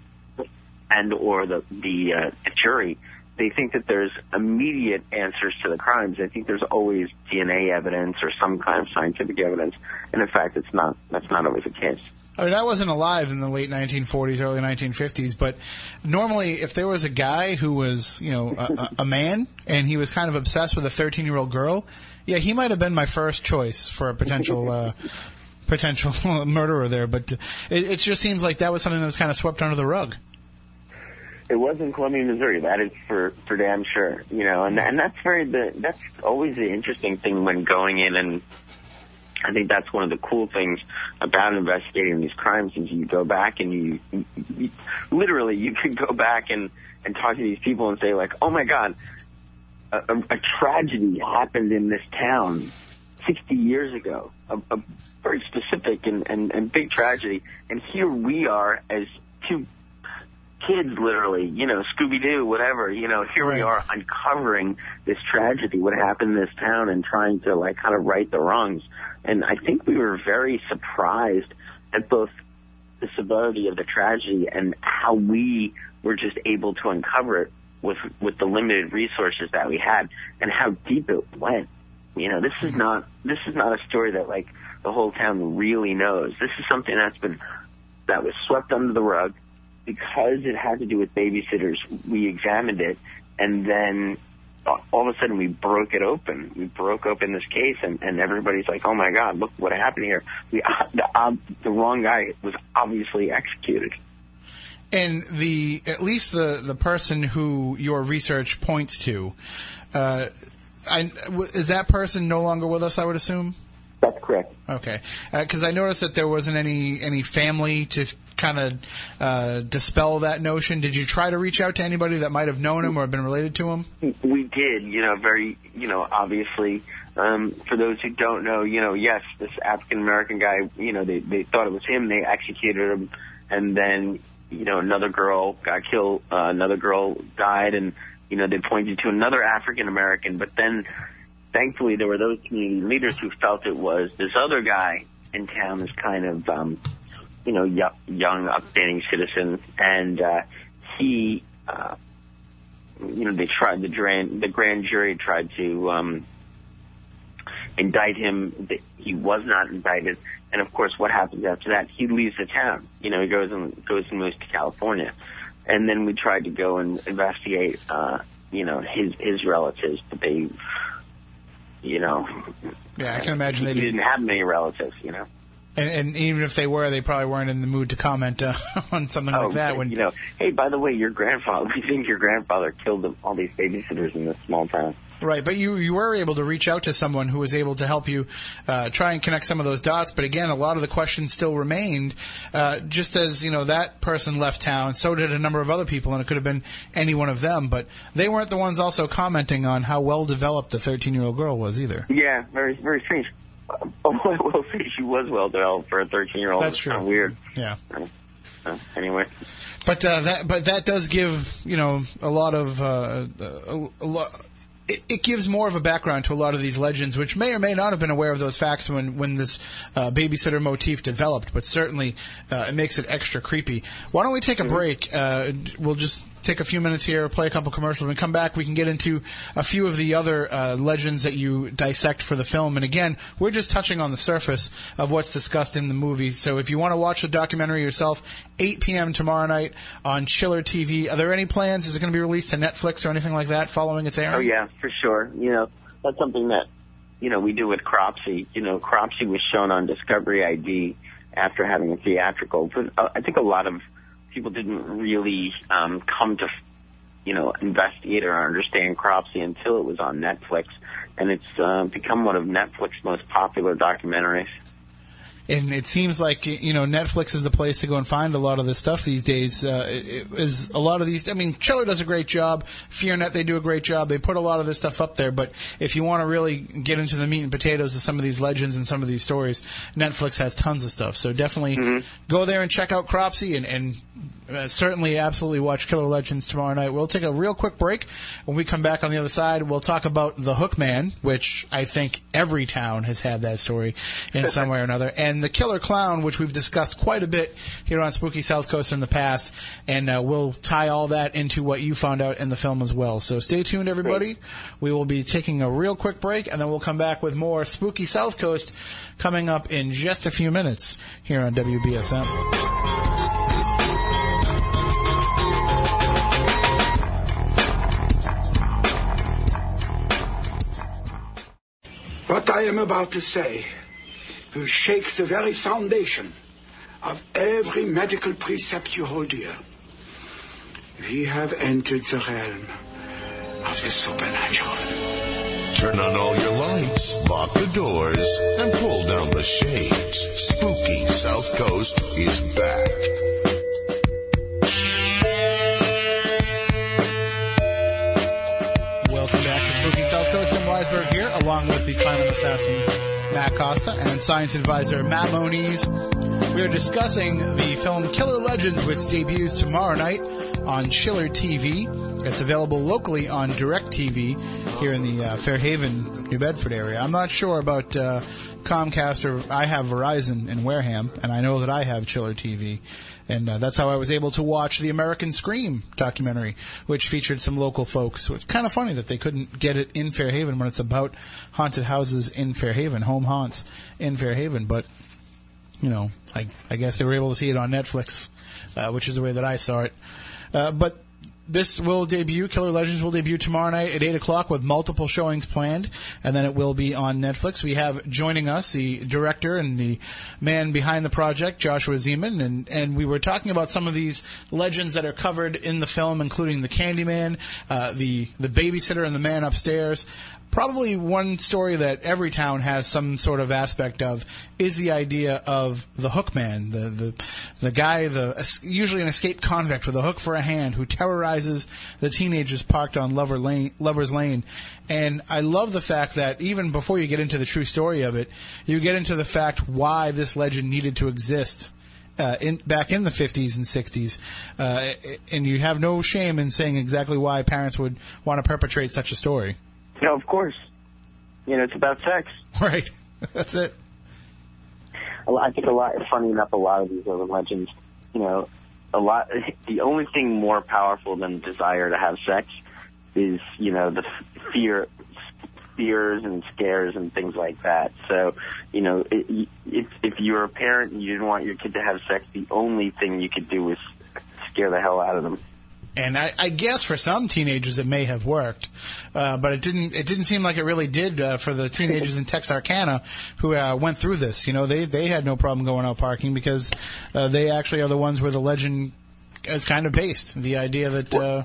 and or the the, uh, the jury they think that there's immediate answers to the crimes. I think there's always DNA evidence or some kind of scientific evidence, and in fact, it's not. That's not always the case. I mean, I wasn't alive in the late 1940s, early 1950s, but normally, if there was a guy who was, you know, a, a- man and he was kind of obsessed with a 13 year old girl, yeah, he might have been my first choice for a potential. Uh, Potential murderer there, but it, it just seems like that was something that was kind of swept under the rug. It was in Columbia, Missouri. That is for for damn sure. You know, and and that's very the that's always the interesting thing when going in and. I think that's one of the cool things about investigating these crimes is you go back and you, you, you literally you can go back and and talk to these people and say like, oh my god, a, a, a tragedy happened in this town 60 years ago, a, a very specific and, and, and big tragedy, and here we are as two kids, literally, you know, Scooby Doo, whatever, you know, here we are uncovering this tragedy, what happened in this town, and trying to like kind of right the wrongs. And I think we were very surprised at both the severity of the tragedy and how we were just able to uncover it with with the limited resources that we had and how deep it went. You know, this is not this is not a story that like the whole town really knows. This is something that's been that was swept under the rug because it had to do with babysitters. We examined it and then uh, all of a sudden we broke it open. We broke open this case and, and everybody's like, "Oh my God, look what happened here." We, the, uh, the wrong guy was obviously executed. And the at least the the person who your research points to, uh, I, w- is that person no longer with us? I would assume. That's correct. Okay, because I noticed that there wasn't any any family to kind of uh, dispel that notion. Did you try to reach out to anybody that might have known him or been related to him? We did, you know, very, you know, obviously, um, for those who don't know, you know, yes, this African American guy, you know, they, they thought it was him, they executed him, and then, you know, another girl got killed, uh, another girl died, and, you know, they pointed to another African American, but then, thankfully, there were those community leaders who felt it was this other guy in town, this kind of, um, you know, young, young upstanding citizen, and, uh, he, uh, you know, they tried the grand the grand jury tried to um, indict him. He was not indicted, and of course, what happens after that? He leaves the town. You know, he goes and goes and moves to California, and then we tried to go and investigate. Uh, you know, his his relatives, but they, you know, Yeah, I can imagine they didn't. didn't have many relatives. You know. And, and even if they were, they probably weren't in the mood to comment uh, on something like that. When Oh, you know, hey, by the way, your grandfather, we think your grandfather killed them, all these babysitters in this small town. Right, but you you were able to reach out to someone who was able to help you uh, try and connect some of those dots. But again, a lot of the questions still remained. Uh, just as you know, that person left town, so did a number of other people, and it could have been any one of them. But they weren't the ones also commenting on how well developed the 13 year old girl was either. Yeah, very very strange. Oh, I will say she was well developed for a 13 year old. That's true. Kind of weird. Yeah. Uh, anyway, But uh, that but that does give you know a lot of uh, a, a lot. It, it gives more of a background to a lot of these legends, which may or may not have been aware of those facts when when this uh, babysitter motif developed. But certainly, uh, it makes it extra creepy. Why don't we take a break? Uh, we'll just take a few minutes here, play a couple commercials. We come back, we can get into a few of the other uh, legends that you dissect for the film. And again, we're just touching on the surface of what's discussed in the movie. So if you want to watch the documentary yourself, 8 p.m. tomorrow night on Chiller TV. Are there any plans? Is it going to be released to Netflix or anything like that following its airing? Oh yeah, for sure. You know, that's something that you know we do with Cropsey. You know, Cropsey was shown on Discovery ID after having a theatrical. But uh, I think a lot of people didn't really um, come to you know investigate or understand Cropsey until it was on Netflix, and it's uh, become one of Netflix's most popular documentaries. And it seems like you know Netflix is the place to go and find a lot of this stuff these days. Uh, it, it is a lot of these. I mean, Chiller does a great job. FearNet they do a great job. They put a lot of this stuff up there. But if you want to really get into the meat and potatoes of some of these legends and some of these stories, Netflix has tons of stuff. So definitely go there and check out Cropsey and. and uh, certainly, absolutely watch Killer Legends tomorrow night. We'll take a real quick break. When we come back on the other side, we'll talk about the Hookman, which I think every town has had that story in some way or another, and the Killer Clown, which we've discussed quite a bit here on Spooky South Coast in the past, and uh, we'll tie all that into what you found out in the film as well. So stay tuned, everybody. We will be taking a real quick break, and then we'll come back with more Spooky South Coast coming up in just a few minutes here on WBSM. What I am about to say will shake the very foundation of every medical precept you hold dear. We have entered the realm of the supernatural. Turn on all your lights, lock the doors, and pull down the shades. Spooky South Coast is back. Welcome back to Spooky South Coast. Tim Weisberg here, along with the silent assassin Matt Costa and science advisor Matt Moniz. We are discussing the film Killer Legends, which debuts tomorrow night on Chiller TV. It's available locally on DirecTV here in the uh, Fairhaven, New Bedford area. I'm not sure about uh, Comcast or I have Verizon in Wareham, and I know that I have Chiller TV. And uh, that's how I was able to watch the American Scream documentary, which featured some local folks. It's kind of funny that they couldn't get it in Fairhaven when it's about haunted houses in Fairhaven, home haunts in Fairhaven. But you know, I, I guess they were able to see it on Netflix, uh, which is the way that I saw it. Uh, but this will debut, Killer Legends will debut tomorrow night at 8 o'clock with multiple showings planned, and then it will be on Netflix. We have joining us the director and the man behind the project, Joshua Zeman, and, and we were talking about some of these legends that are covered in the film, including the Candyman, uh, the, the babysitter and the man upstairs probably one story that every town has some sort of aspect of is the idea of the hookman, the the the guy, the usually an escaped convict with a hook for a hand who terrorizes the teenagers parked on Lover Lane, Lover's Lane. And I love the fact that even before you get into the true story of it, you get into the fact why this legend needed to exist. Uh, in, back in the 50s and 60s, uh, and you have no shame in saying exactly why parents would want to perpetrate such a story. No, of course. You know, it's about sex. Right. That's it. I think a lot. Funny enough, a lot of these urban legends, you know, a lot. The only thing more powerful than desire to have sex is, you know, the fear, fears and scares and things like that. So, you know, if if you're a parent and you didn't want your kid to have sex, the only thing you could do was scare the hell out of them. And I, I guess for some teenagers it may have worked, uh, but it didn't. It didn't seem like it really did uh, for the teenagers in Texarkana who uh, went through this. You know, they they had no problem going out parking because uh, they actually are the ones where the legend is kind of based. The idea that uh,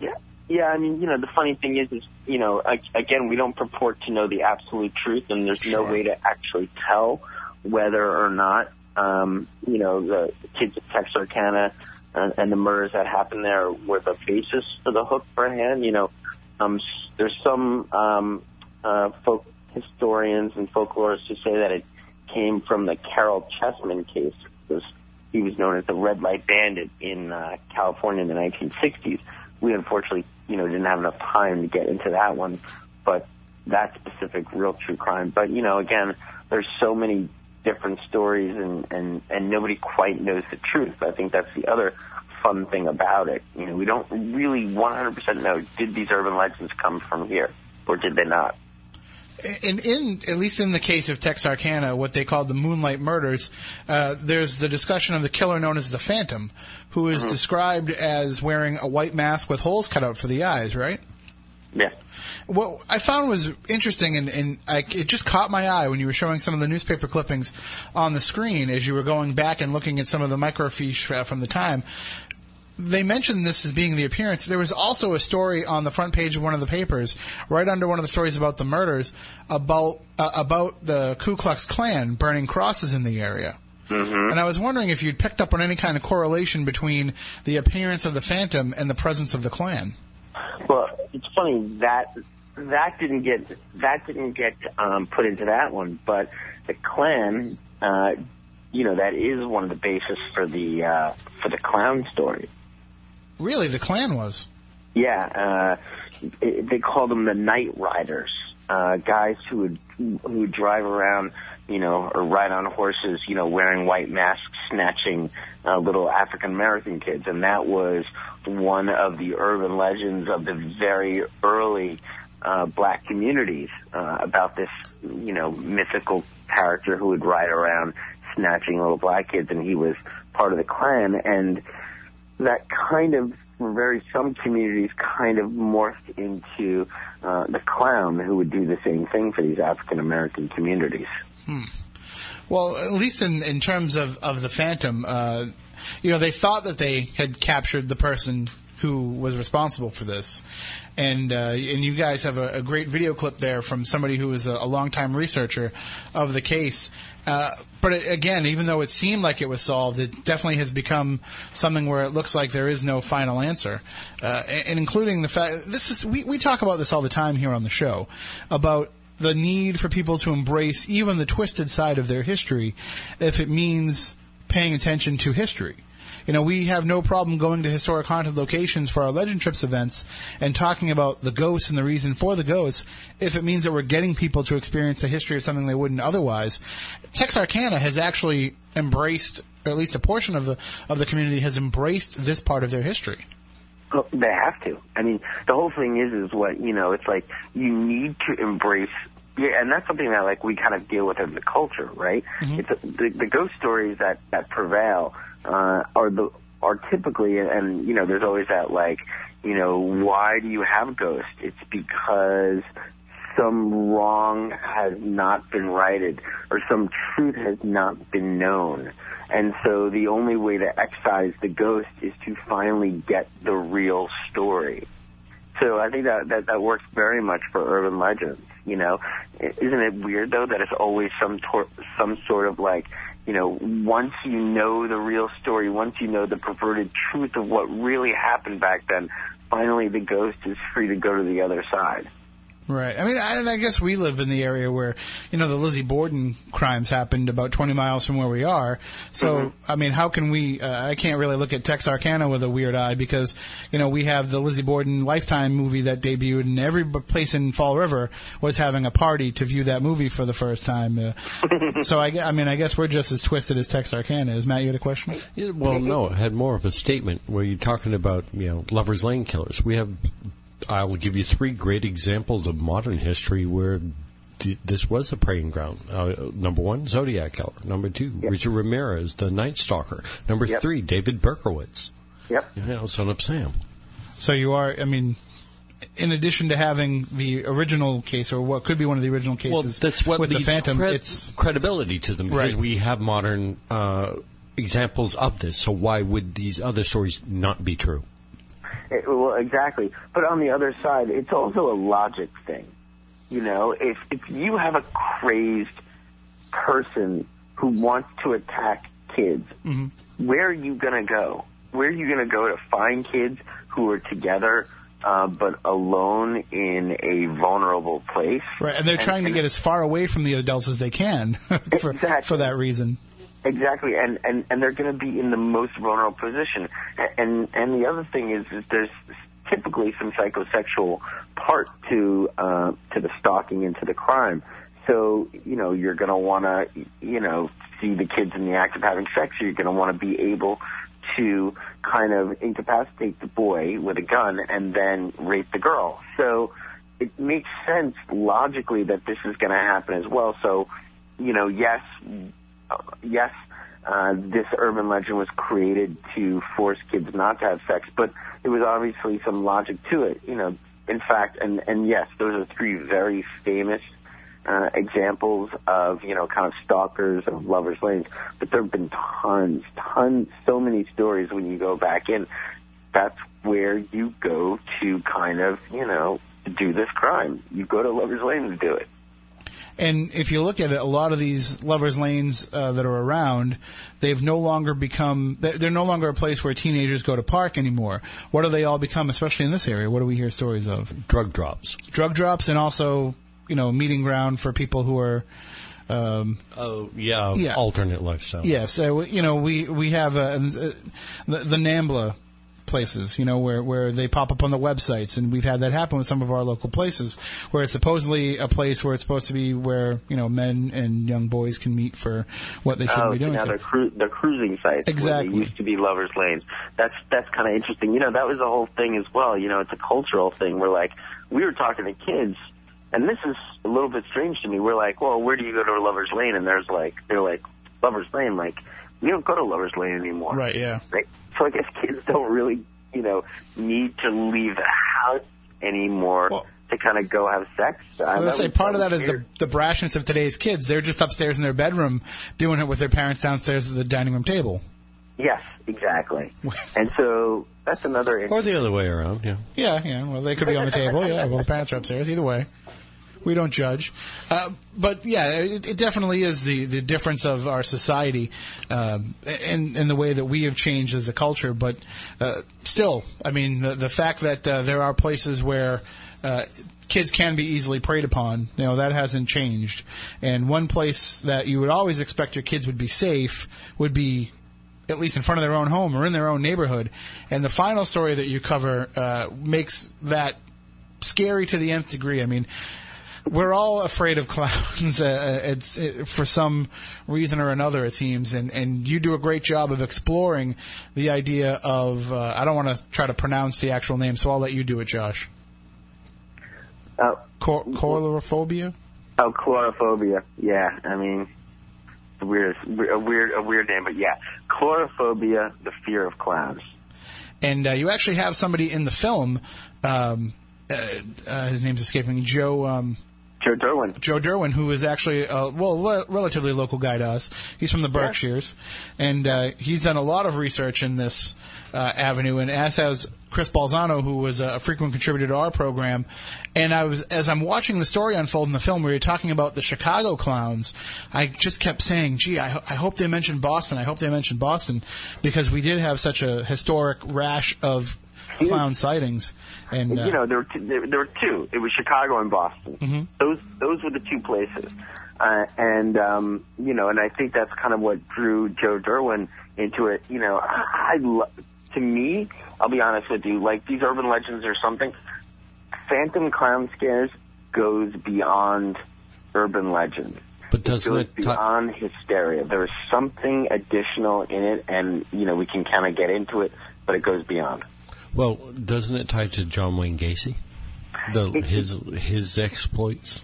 Yeah, yeah. I mean, you know, the funny thing is, is you know, again, we don't purport to know the absolute truth, and there's no way to actually tell whether or not, um, you know, the kids at Texarkana and, and the murders that happened there were the basis for the hook for hand. You know, um, there's some um, uh, folk historians and folklorists who say that it came from the Caryl Chessman case. Because he was known as the Red Light Bandit in uh, California in the 1960s. We unfortunately, you know, didn't have enough time to get into that one, but that specific real true crime. But you know, again, there's so many different stories, and and and nobody quite knows the truth. I think that's the other fun thing about it. You know, we don't really 100% know did these urban legends come from here or did they not. in, in at least in the case of Texarkana, what they called the Moonlight Murders, uh, there's the discussion of the killer known as the Phantom, who is described as wearing a white mask with holes cut out for the eyes, right? Yeah. What I found was interesting, and, and I, it just caught my eye when you were showing some of the newspaper clippings on the screen as you were going back and looking at some of the microfiche uh, from the time. They mentioned this as being the appearance. There was also a story on the front page of one of the papers, right under one of the stories about the murders, about uh, about the Ku Klux Klan burning crosses in the area. And I was wondering if you'd picked up on any kind of correlation between the appearance of the Phantom and the presence of the Klan. Well, it's funny that that didn't get that didn't get um, put into that one, but the Klan, uh, you know, that is one of the basis for the uh, for the clown story. Really, the Klan was. Yeah, uh, it, they called them the Night Riders, uh, guys who would who would drive around, you know, or ride on horses, you know, wearing white masks, snatching uh, little African American kids, and that was one of the urban legends of the very early uh, black communities uh, about this, you know, mythical character who would ride around snatching little black kids, and he was part of the Klan, and that kind of very some communities kind of morphed into uh, the clown who would do the same thing for these African American communities. Hmm. Well, at least in in terms of of the Phantom, uh, you know, they thought that they had captured the person who was responsible for this, and uh, and you guys have a, a great video clip there from somebody who was a, a longtime researcher of the case. Uh, but it, again, even though it seemed like it was solved, it definitely has become something where it looks like there is no final answer, uh, and, and including the fact this is we we talk about this all the time here on the show about the need for people to embrace even the twisted side of their history if it means paying attention to history. You know, we have no problem going to historic haunted locations for our Legend Trips events and talking about the ghosts and the reason for the ghosts if it means that we're getting people to experience the history of something they wouldn't otherwise. Texarkana has actually embraced, or at least a portion of the, of the community has embraced this part of their history. Well, They have to. I mean, the whole thing is, is what you know. It's like you need to embrace. Yeah, and that's something that like we kind of deal with in the culture, right? It's a, the, the ghost stories that that prevail uh, are the are typically, and you know, there's always that like, you know, why do you have ghosts? It's because some wrong has not been righted or some truth has not been known. And so the only way to excise the ghost is to finally get the real story. So I think that, that, that works very much for urban legends. You know, isn't it weird though that it's always some tor- some sort of like, you know, once you know the real story, once you know the perverted truth of what really happened back then, finally the ghost is free to go to the other side. Right. I mean, I, I guess we live in the area where, you know, the Lizzie Borden crimes happened about 20 miles from where we are. So, I mean, how can we, uh, I can't really look at Texarkana with a weird eye because, you know, we have the Lizzie Borden Lifetime movie that debuted and every place in Fall River was having a party to view that movie for the first time. Uh, so I, I mean, I guess we're just as twisted as Texarkana is. Matt, you had a question? Yeah, well, no, it had more of a statement where you're talking about, you know, Lover's Lane killers. We have, I will give you three great examples of modern history where this was a preying ground. Uh, number one, Zodiac Killer. Number two, Richard Ramirez, the Night Stalker. Number three, David Berkowitz. Yep. You know, son of Sam. So you are, I mean, in addition to having the original case or what could be one of the original cases Well, that's what with the Phantom, cred- it's credibility to them because Right. we have modern uh, examples of this. So why would these other stories not be true? It, well, exactly. But on the other side, it's also a logic thing. You know, if if you have a crazed person who wants to attack kids, where are you going to go? Where are you going to go to find kids who are together uh, but alone in a vulnerable place? Right, and they're trying to get as far away from the adults as they can for, for that reason. Exactly, and and and they're going to be in the most vulnerable position. And and the other thing is, is there's typically some psychosexual part to uh, to the stalking and to the crime. So you know you're going to want to you know see the kids in the act of having sex. You're going to want to be able to kind of incapacitate the boy with a gun and then rape the girl. So it makes sense logically that this is going to happen as well. So, you know, yes, yes, uh, this urban legend was created to force kids not to have sex, but there was obviously some logic to it. You know, in fact, and and yes, those are three very famous uh, examples of you know kind of stalkers of lovers' lanes. But there have been tons, tons, so many stories when you go back in. That's where you go to kind of you know do this crime. You go to lovers' lane to do it. And if you look at it, a lot of these lovers' lanes uh, that are around, they've no longer become, they're no longer a place where teenagers go to park anymore. What do they all become, especially in this area? What do we hear stories of? Drug drops. Drug drops and also, you know, meeting ground for people who are, um, Oh, yeah, Yeah. alternate lifestyle. Yes, uh, we- you know we we have uh, uh, the, the Nambla places, you know, where where they pop up on the websites, and we've had that happen with some of our local places, where it's supposedly a place where it's supposed to be where you know men and young boys can meet for what they should oh, be doing. now they're, cru- they're cruising sites. where Exactly. Used to be lovers' lanes. That's that's kind of interesting. You know, that was the whole thing as well. You know, it's a cultural thing. We're like, we were talking to kids, and this is a little bit strange to me. We're like, well, where do you go to lovers' lane? And there's like, they're like, lovers' lane. Like, we don't go to lovers' lane anymore. Right? Yeah. Right? So I guess kids don't really, you know, need to leave the house anymore to kind of go have sex. I I was gonna say part of that was is the, the brashness of today's kids. They're just upstairs in their bedroom doing it with their parents downstairs at the dining room table. Yes, exactly. and so that's another. Or the other way around, yeah. Yeah, yeah. Well, they could be on the table. Yeah. Well, the parents are upstairs. Either way, we don't judge. Uh, but yeah, it, it definitely is the, the difference of our society um, and and the way that we have changed as a culture. But uh, still, I mean, the the fact that uh, there are places where. Uh, Kids can be easily preyed upon. You know that hasn't changed. And one place that you would always expect your kids would be safe would be at least in front of their own home or in their own neighborhood. And the final story that you cover uh, makes that scary to the nth degree. I mean, we're all afraid of clowns. Uh, it's it, for some reason or another, it seems, and and you do a great job of exploring the idea of. Uh, I don't want to try to pronounce the actual name, so I'll let you do it, Josh. Uh, Cor- Coulrophobia. Oh, coulrophobia. Yeah, I mean, it's a weird, a weird, a weird name, but yeah, coulrophobia, the fear of clowns. and uh, you actually have somebody in the film. Um, uh, uh, his name's escaping. Joe. Um, Joe Durwin. Joe Durwin, who is actually a well, le- relatively local guy to us. He's from the Berkshires, and uh, he's done a lot of research in this uh, avenue. And as has Chris Balzano, who was a frequent contributor to our program. And I was as I'm watching the story unfold in the film, where you're talking about the Chicago clowns, I just kept saying, "Gee, I, ho- I hope they mention Boston. I hope they mention Boston," because we did have such a historic rash of clown sightings. And uh, you know, there were, two, there, there were two. It was Chicago and Boston. Mhm. Those those were the two places. Uh, and um, you know, and I think that's kind of what drew Joe Durwin into it. You know, I, I lo- to me, I'll be honest with you, like these urban legends or something. Phantom clown scares goes beyond urban legend. But doesn't goes it ti- beyond hysteria. There is something additional in it, and you know we can kind of get into it, but it goes beyond. Well, doesn't it tie to John Wayne Gacy? The his his exploits.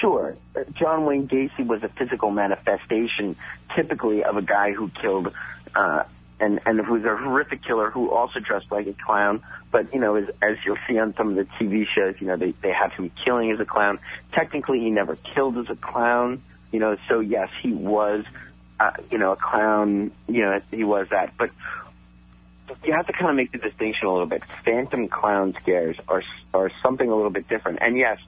Sure, uh, John Wayne Gacy was a physical manifestation, typically of a guy who killed, uh, and and who's a horrific killer who also dressed like a clown. But you know, as, as you'll see on some of the TV shows, you know, they they have him killing as a clown. Technically, he never killed as a clown. You know, so yes, he was, uh, you know, a clown. You know, he was that, but you have to kind of make the distinction a little bit. Phantom clown scares are are something a little bit different. And yes,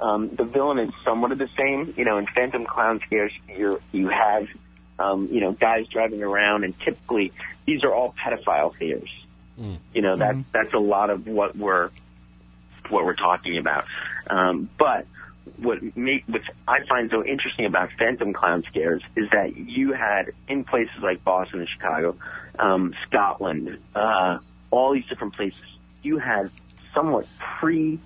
um, the villain is somewhat of the same. You know, in Phantom clown scares, you you have um, you know guys driving around, and typically these are all pedophile fears. You know, that that's a lot of what we're what we're talking about. Um, but what make what I find so interesting about Phantom Clown scares is that you had in places like Boston and Chicago, um, Scotland, uh, all these different places, you had somewhat pre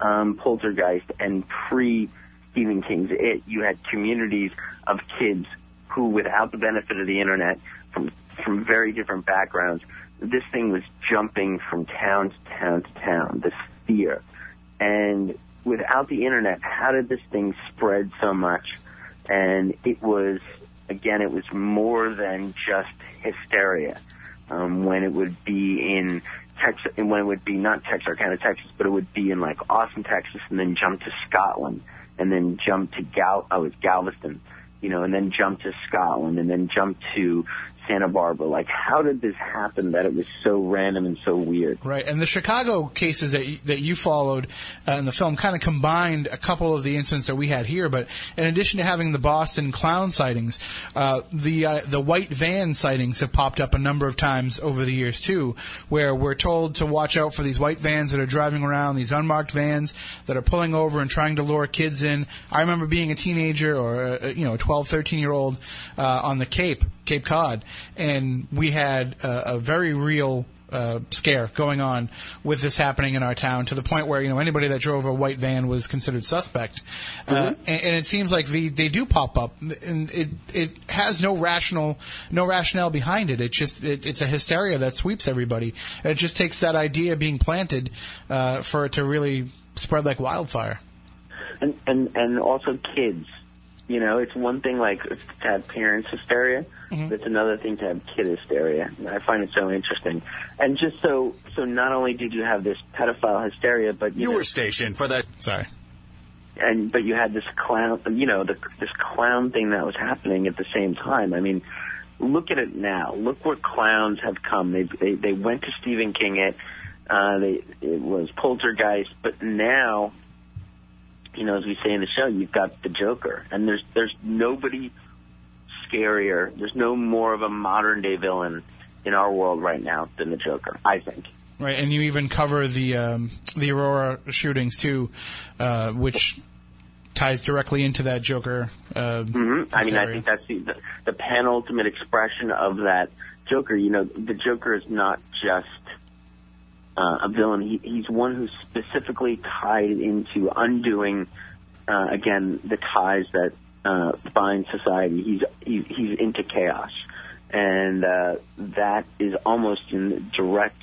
um, Poltergeist and pre Stephen King's It. You had communities of kids who, without the benefit of the internet, from from very different backgrounds, this thing was jumping from town to town to town. This fear, and without the internet, how did this thing spread so much? And it was again, it was more than just hysteria. Um, when it would be in Texas, and when it would be not Texarkana, Texas, but it would be in like Austin, Texas, and then jump to Scotland, and then jump to Gal, oh, it's Galveston, you know, and then jump to Scotland, and then jump to Santa Barbara. Like, how did this happen that it was so random and so weird? Right, and the Chicago cases that you, that you followed uh, in the film kind of combined a couple of the incidents that we had here. But in addition to having the Boston clown sightings, uh, the uh, the white van sightings have popped up a number of times over the years too, where we're told to watch out for these white vans that are driving around, these unmarked vans that are pulling over and trying to lure kids in. I remember being a teenager or a, you know a 12, 13 year old uh, on the Cape, Cape Cod, and we had a, a very real uh, scare going on with this happening in our town to the point where you know anybody that drove a white van was considered suspect, uh, and, and it seems like the, they do pop up, and it it has no rational no rationale behind it. It just it, it's a hysteria that sweeps everybody. And it just takes that idea being planted uh, for it to really spread like wildfire. and and and also kids. You know, it's one thing like to have parents hysteria. but It's another thing to have kid hysteria. I find it so interesting. And just so so, not only did you have this pedophile hysteria, but you, You know, were stationed for that. Sorry. and but you had this clown, you know, the, this clown thing that was happening at the same time. I mean, look at it now. Look where clowns have come. They they, they went to Stephen King. It uh, they it was Poltergeist, but now, you know, as we say in the show, you've got the Joker, and there's there's nobody scarier. There's no more of a modern day villain in our world right now than the Joker. I think. Right, and you even cover the um, the Aurora shootings too, uh, which ties directly into that Joker. Uh, hmm I mean, I think that's the, the the penultimate expression of that Joker. You know, the Joker is not just uh, a villain. He, he's one who's specifically tied into undoing, uh, again, the ties that uh, bind society. He's he's, he's into chaos, and uh, that is almost in direct,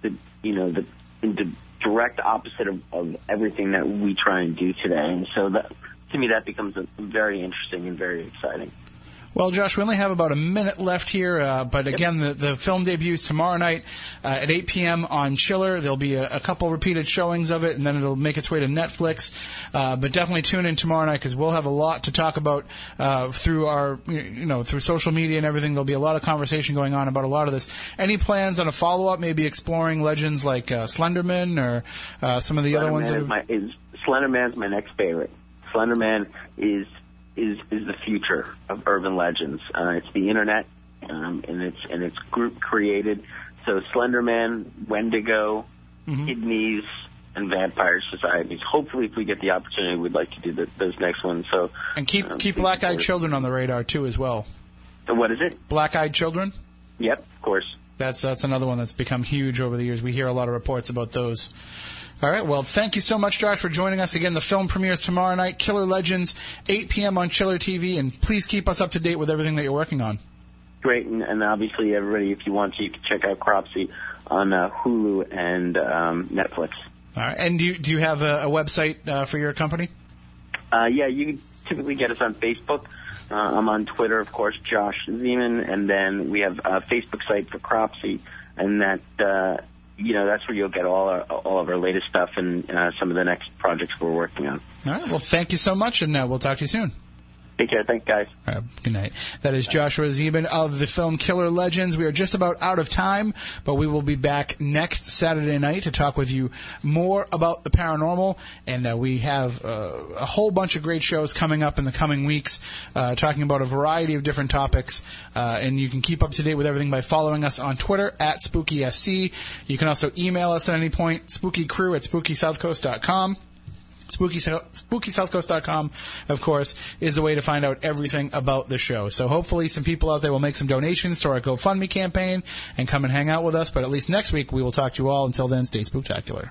the you know the in the direct opposite of, of everything that we try and do today. And so that to me, that becomes a, very interesting and very exciting. Well, Josh, we only have about a minute left here, uh, but again, the, the film debuts tomorrow night uh, at 8 p.m. on Chiller. There'll be a, a couple repeated showings of it, and then it'll make its way to Netflix. Uh, but definitely tune in tomorrow night because we'll have a lot to talk about uh, through our, you know, through social media and everything. There'll be a lot of conversation going on about a lot of this. Any plans on a follow-up, maybe exploring legends like uh, Slenderman or uh, some of the other ones? That Slenderman have- is my is Slenderman's my next favorite. Slenderman is is is the future of urban legends. Uh, it's the internet, um, and it's and it's group created. So Slenderman, Wendigo, Mm-hmm. Kidneys, and Vampire Societies. Hopefully, if we get the opportunity, we'd like to do the, those next ones. So and keep um, keep Black Eyed. Children on the radar too, as well. So what is it? Black Eyed Children. Yep, of course. That's that's another one that's become huge over the years. We hear a lot of reports about those. All right. Well, thank you so much, Josh, for joining us again. The film premieres tomorrow night, Killer Legends, 8 p.m. on Chiller TV, and please keep us up to date with everything that you're working on. Great, and, and obviously, everybody, if you want to, you can check out Cropsey on uh, Hulu and um, Netflix. All right. And do you, do you have a, a website uh, for your company? Uh, yeah, you can typically get us on Facebook. Uh, I'm on Twitter, of course, Josh Zeman, and then we have a Facebook site for Cropsey, and that uh, you know that's where you'll get all our, all of our latest stuff and uh, some of the next projects we're working on. All right. Well, thank you so much, and uh, we'll talk to you soon. Take care. Thanks, guys. Good night. That is Joshua Zeman of the film Killer Legends. We are just about out of time, but we will be back next Saturday night to talk with you more about the paranormal. And uh, we have uh, a whole bunch of great shows coming up in the coming weeks, uh, talking about a variety of different topics. Uh, and you can keep up to date with everything by following us on Twitter at SpookySC. You can also email us at any point, spookycrew at spookysouthcoast.com. Spooky, SpookySouthCoast.com, of course, is the way to find out everything about the show. So hopefully some people out there will make some donations to our GoFundMe campaign and come and hang out with us. But at least next week we will talk to you all. Until then, stay spooktacular.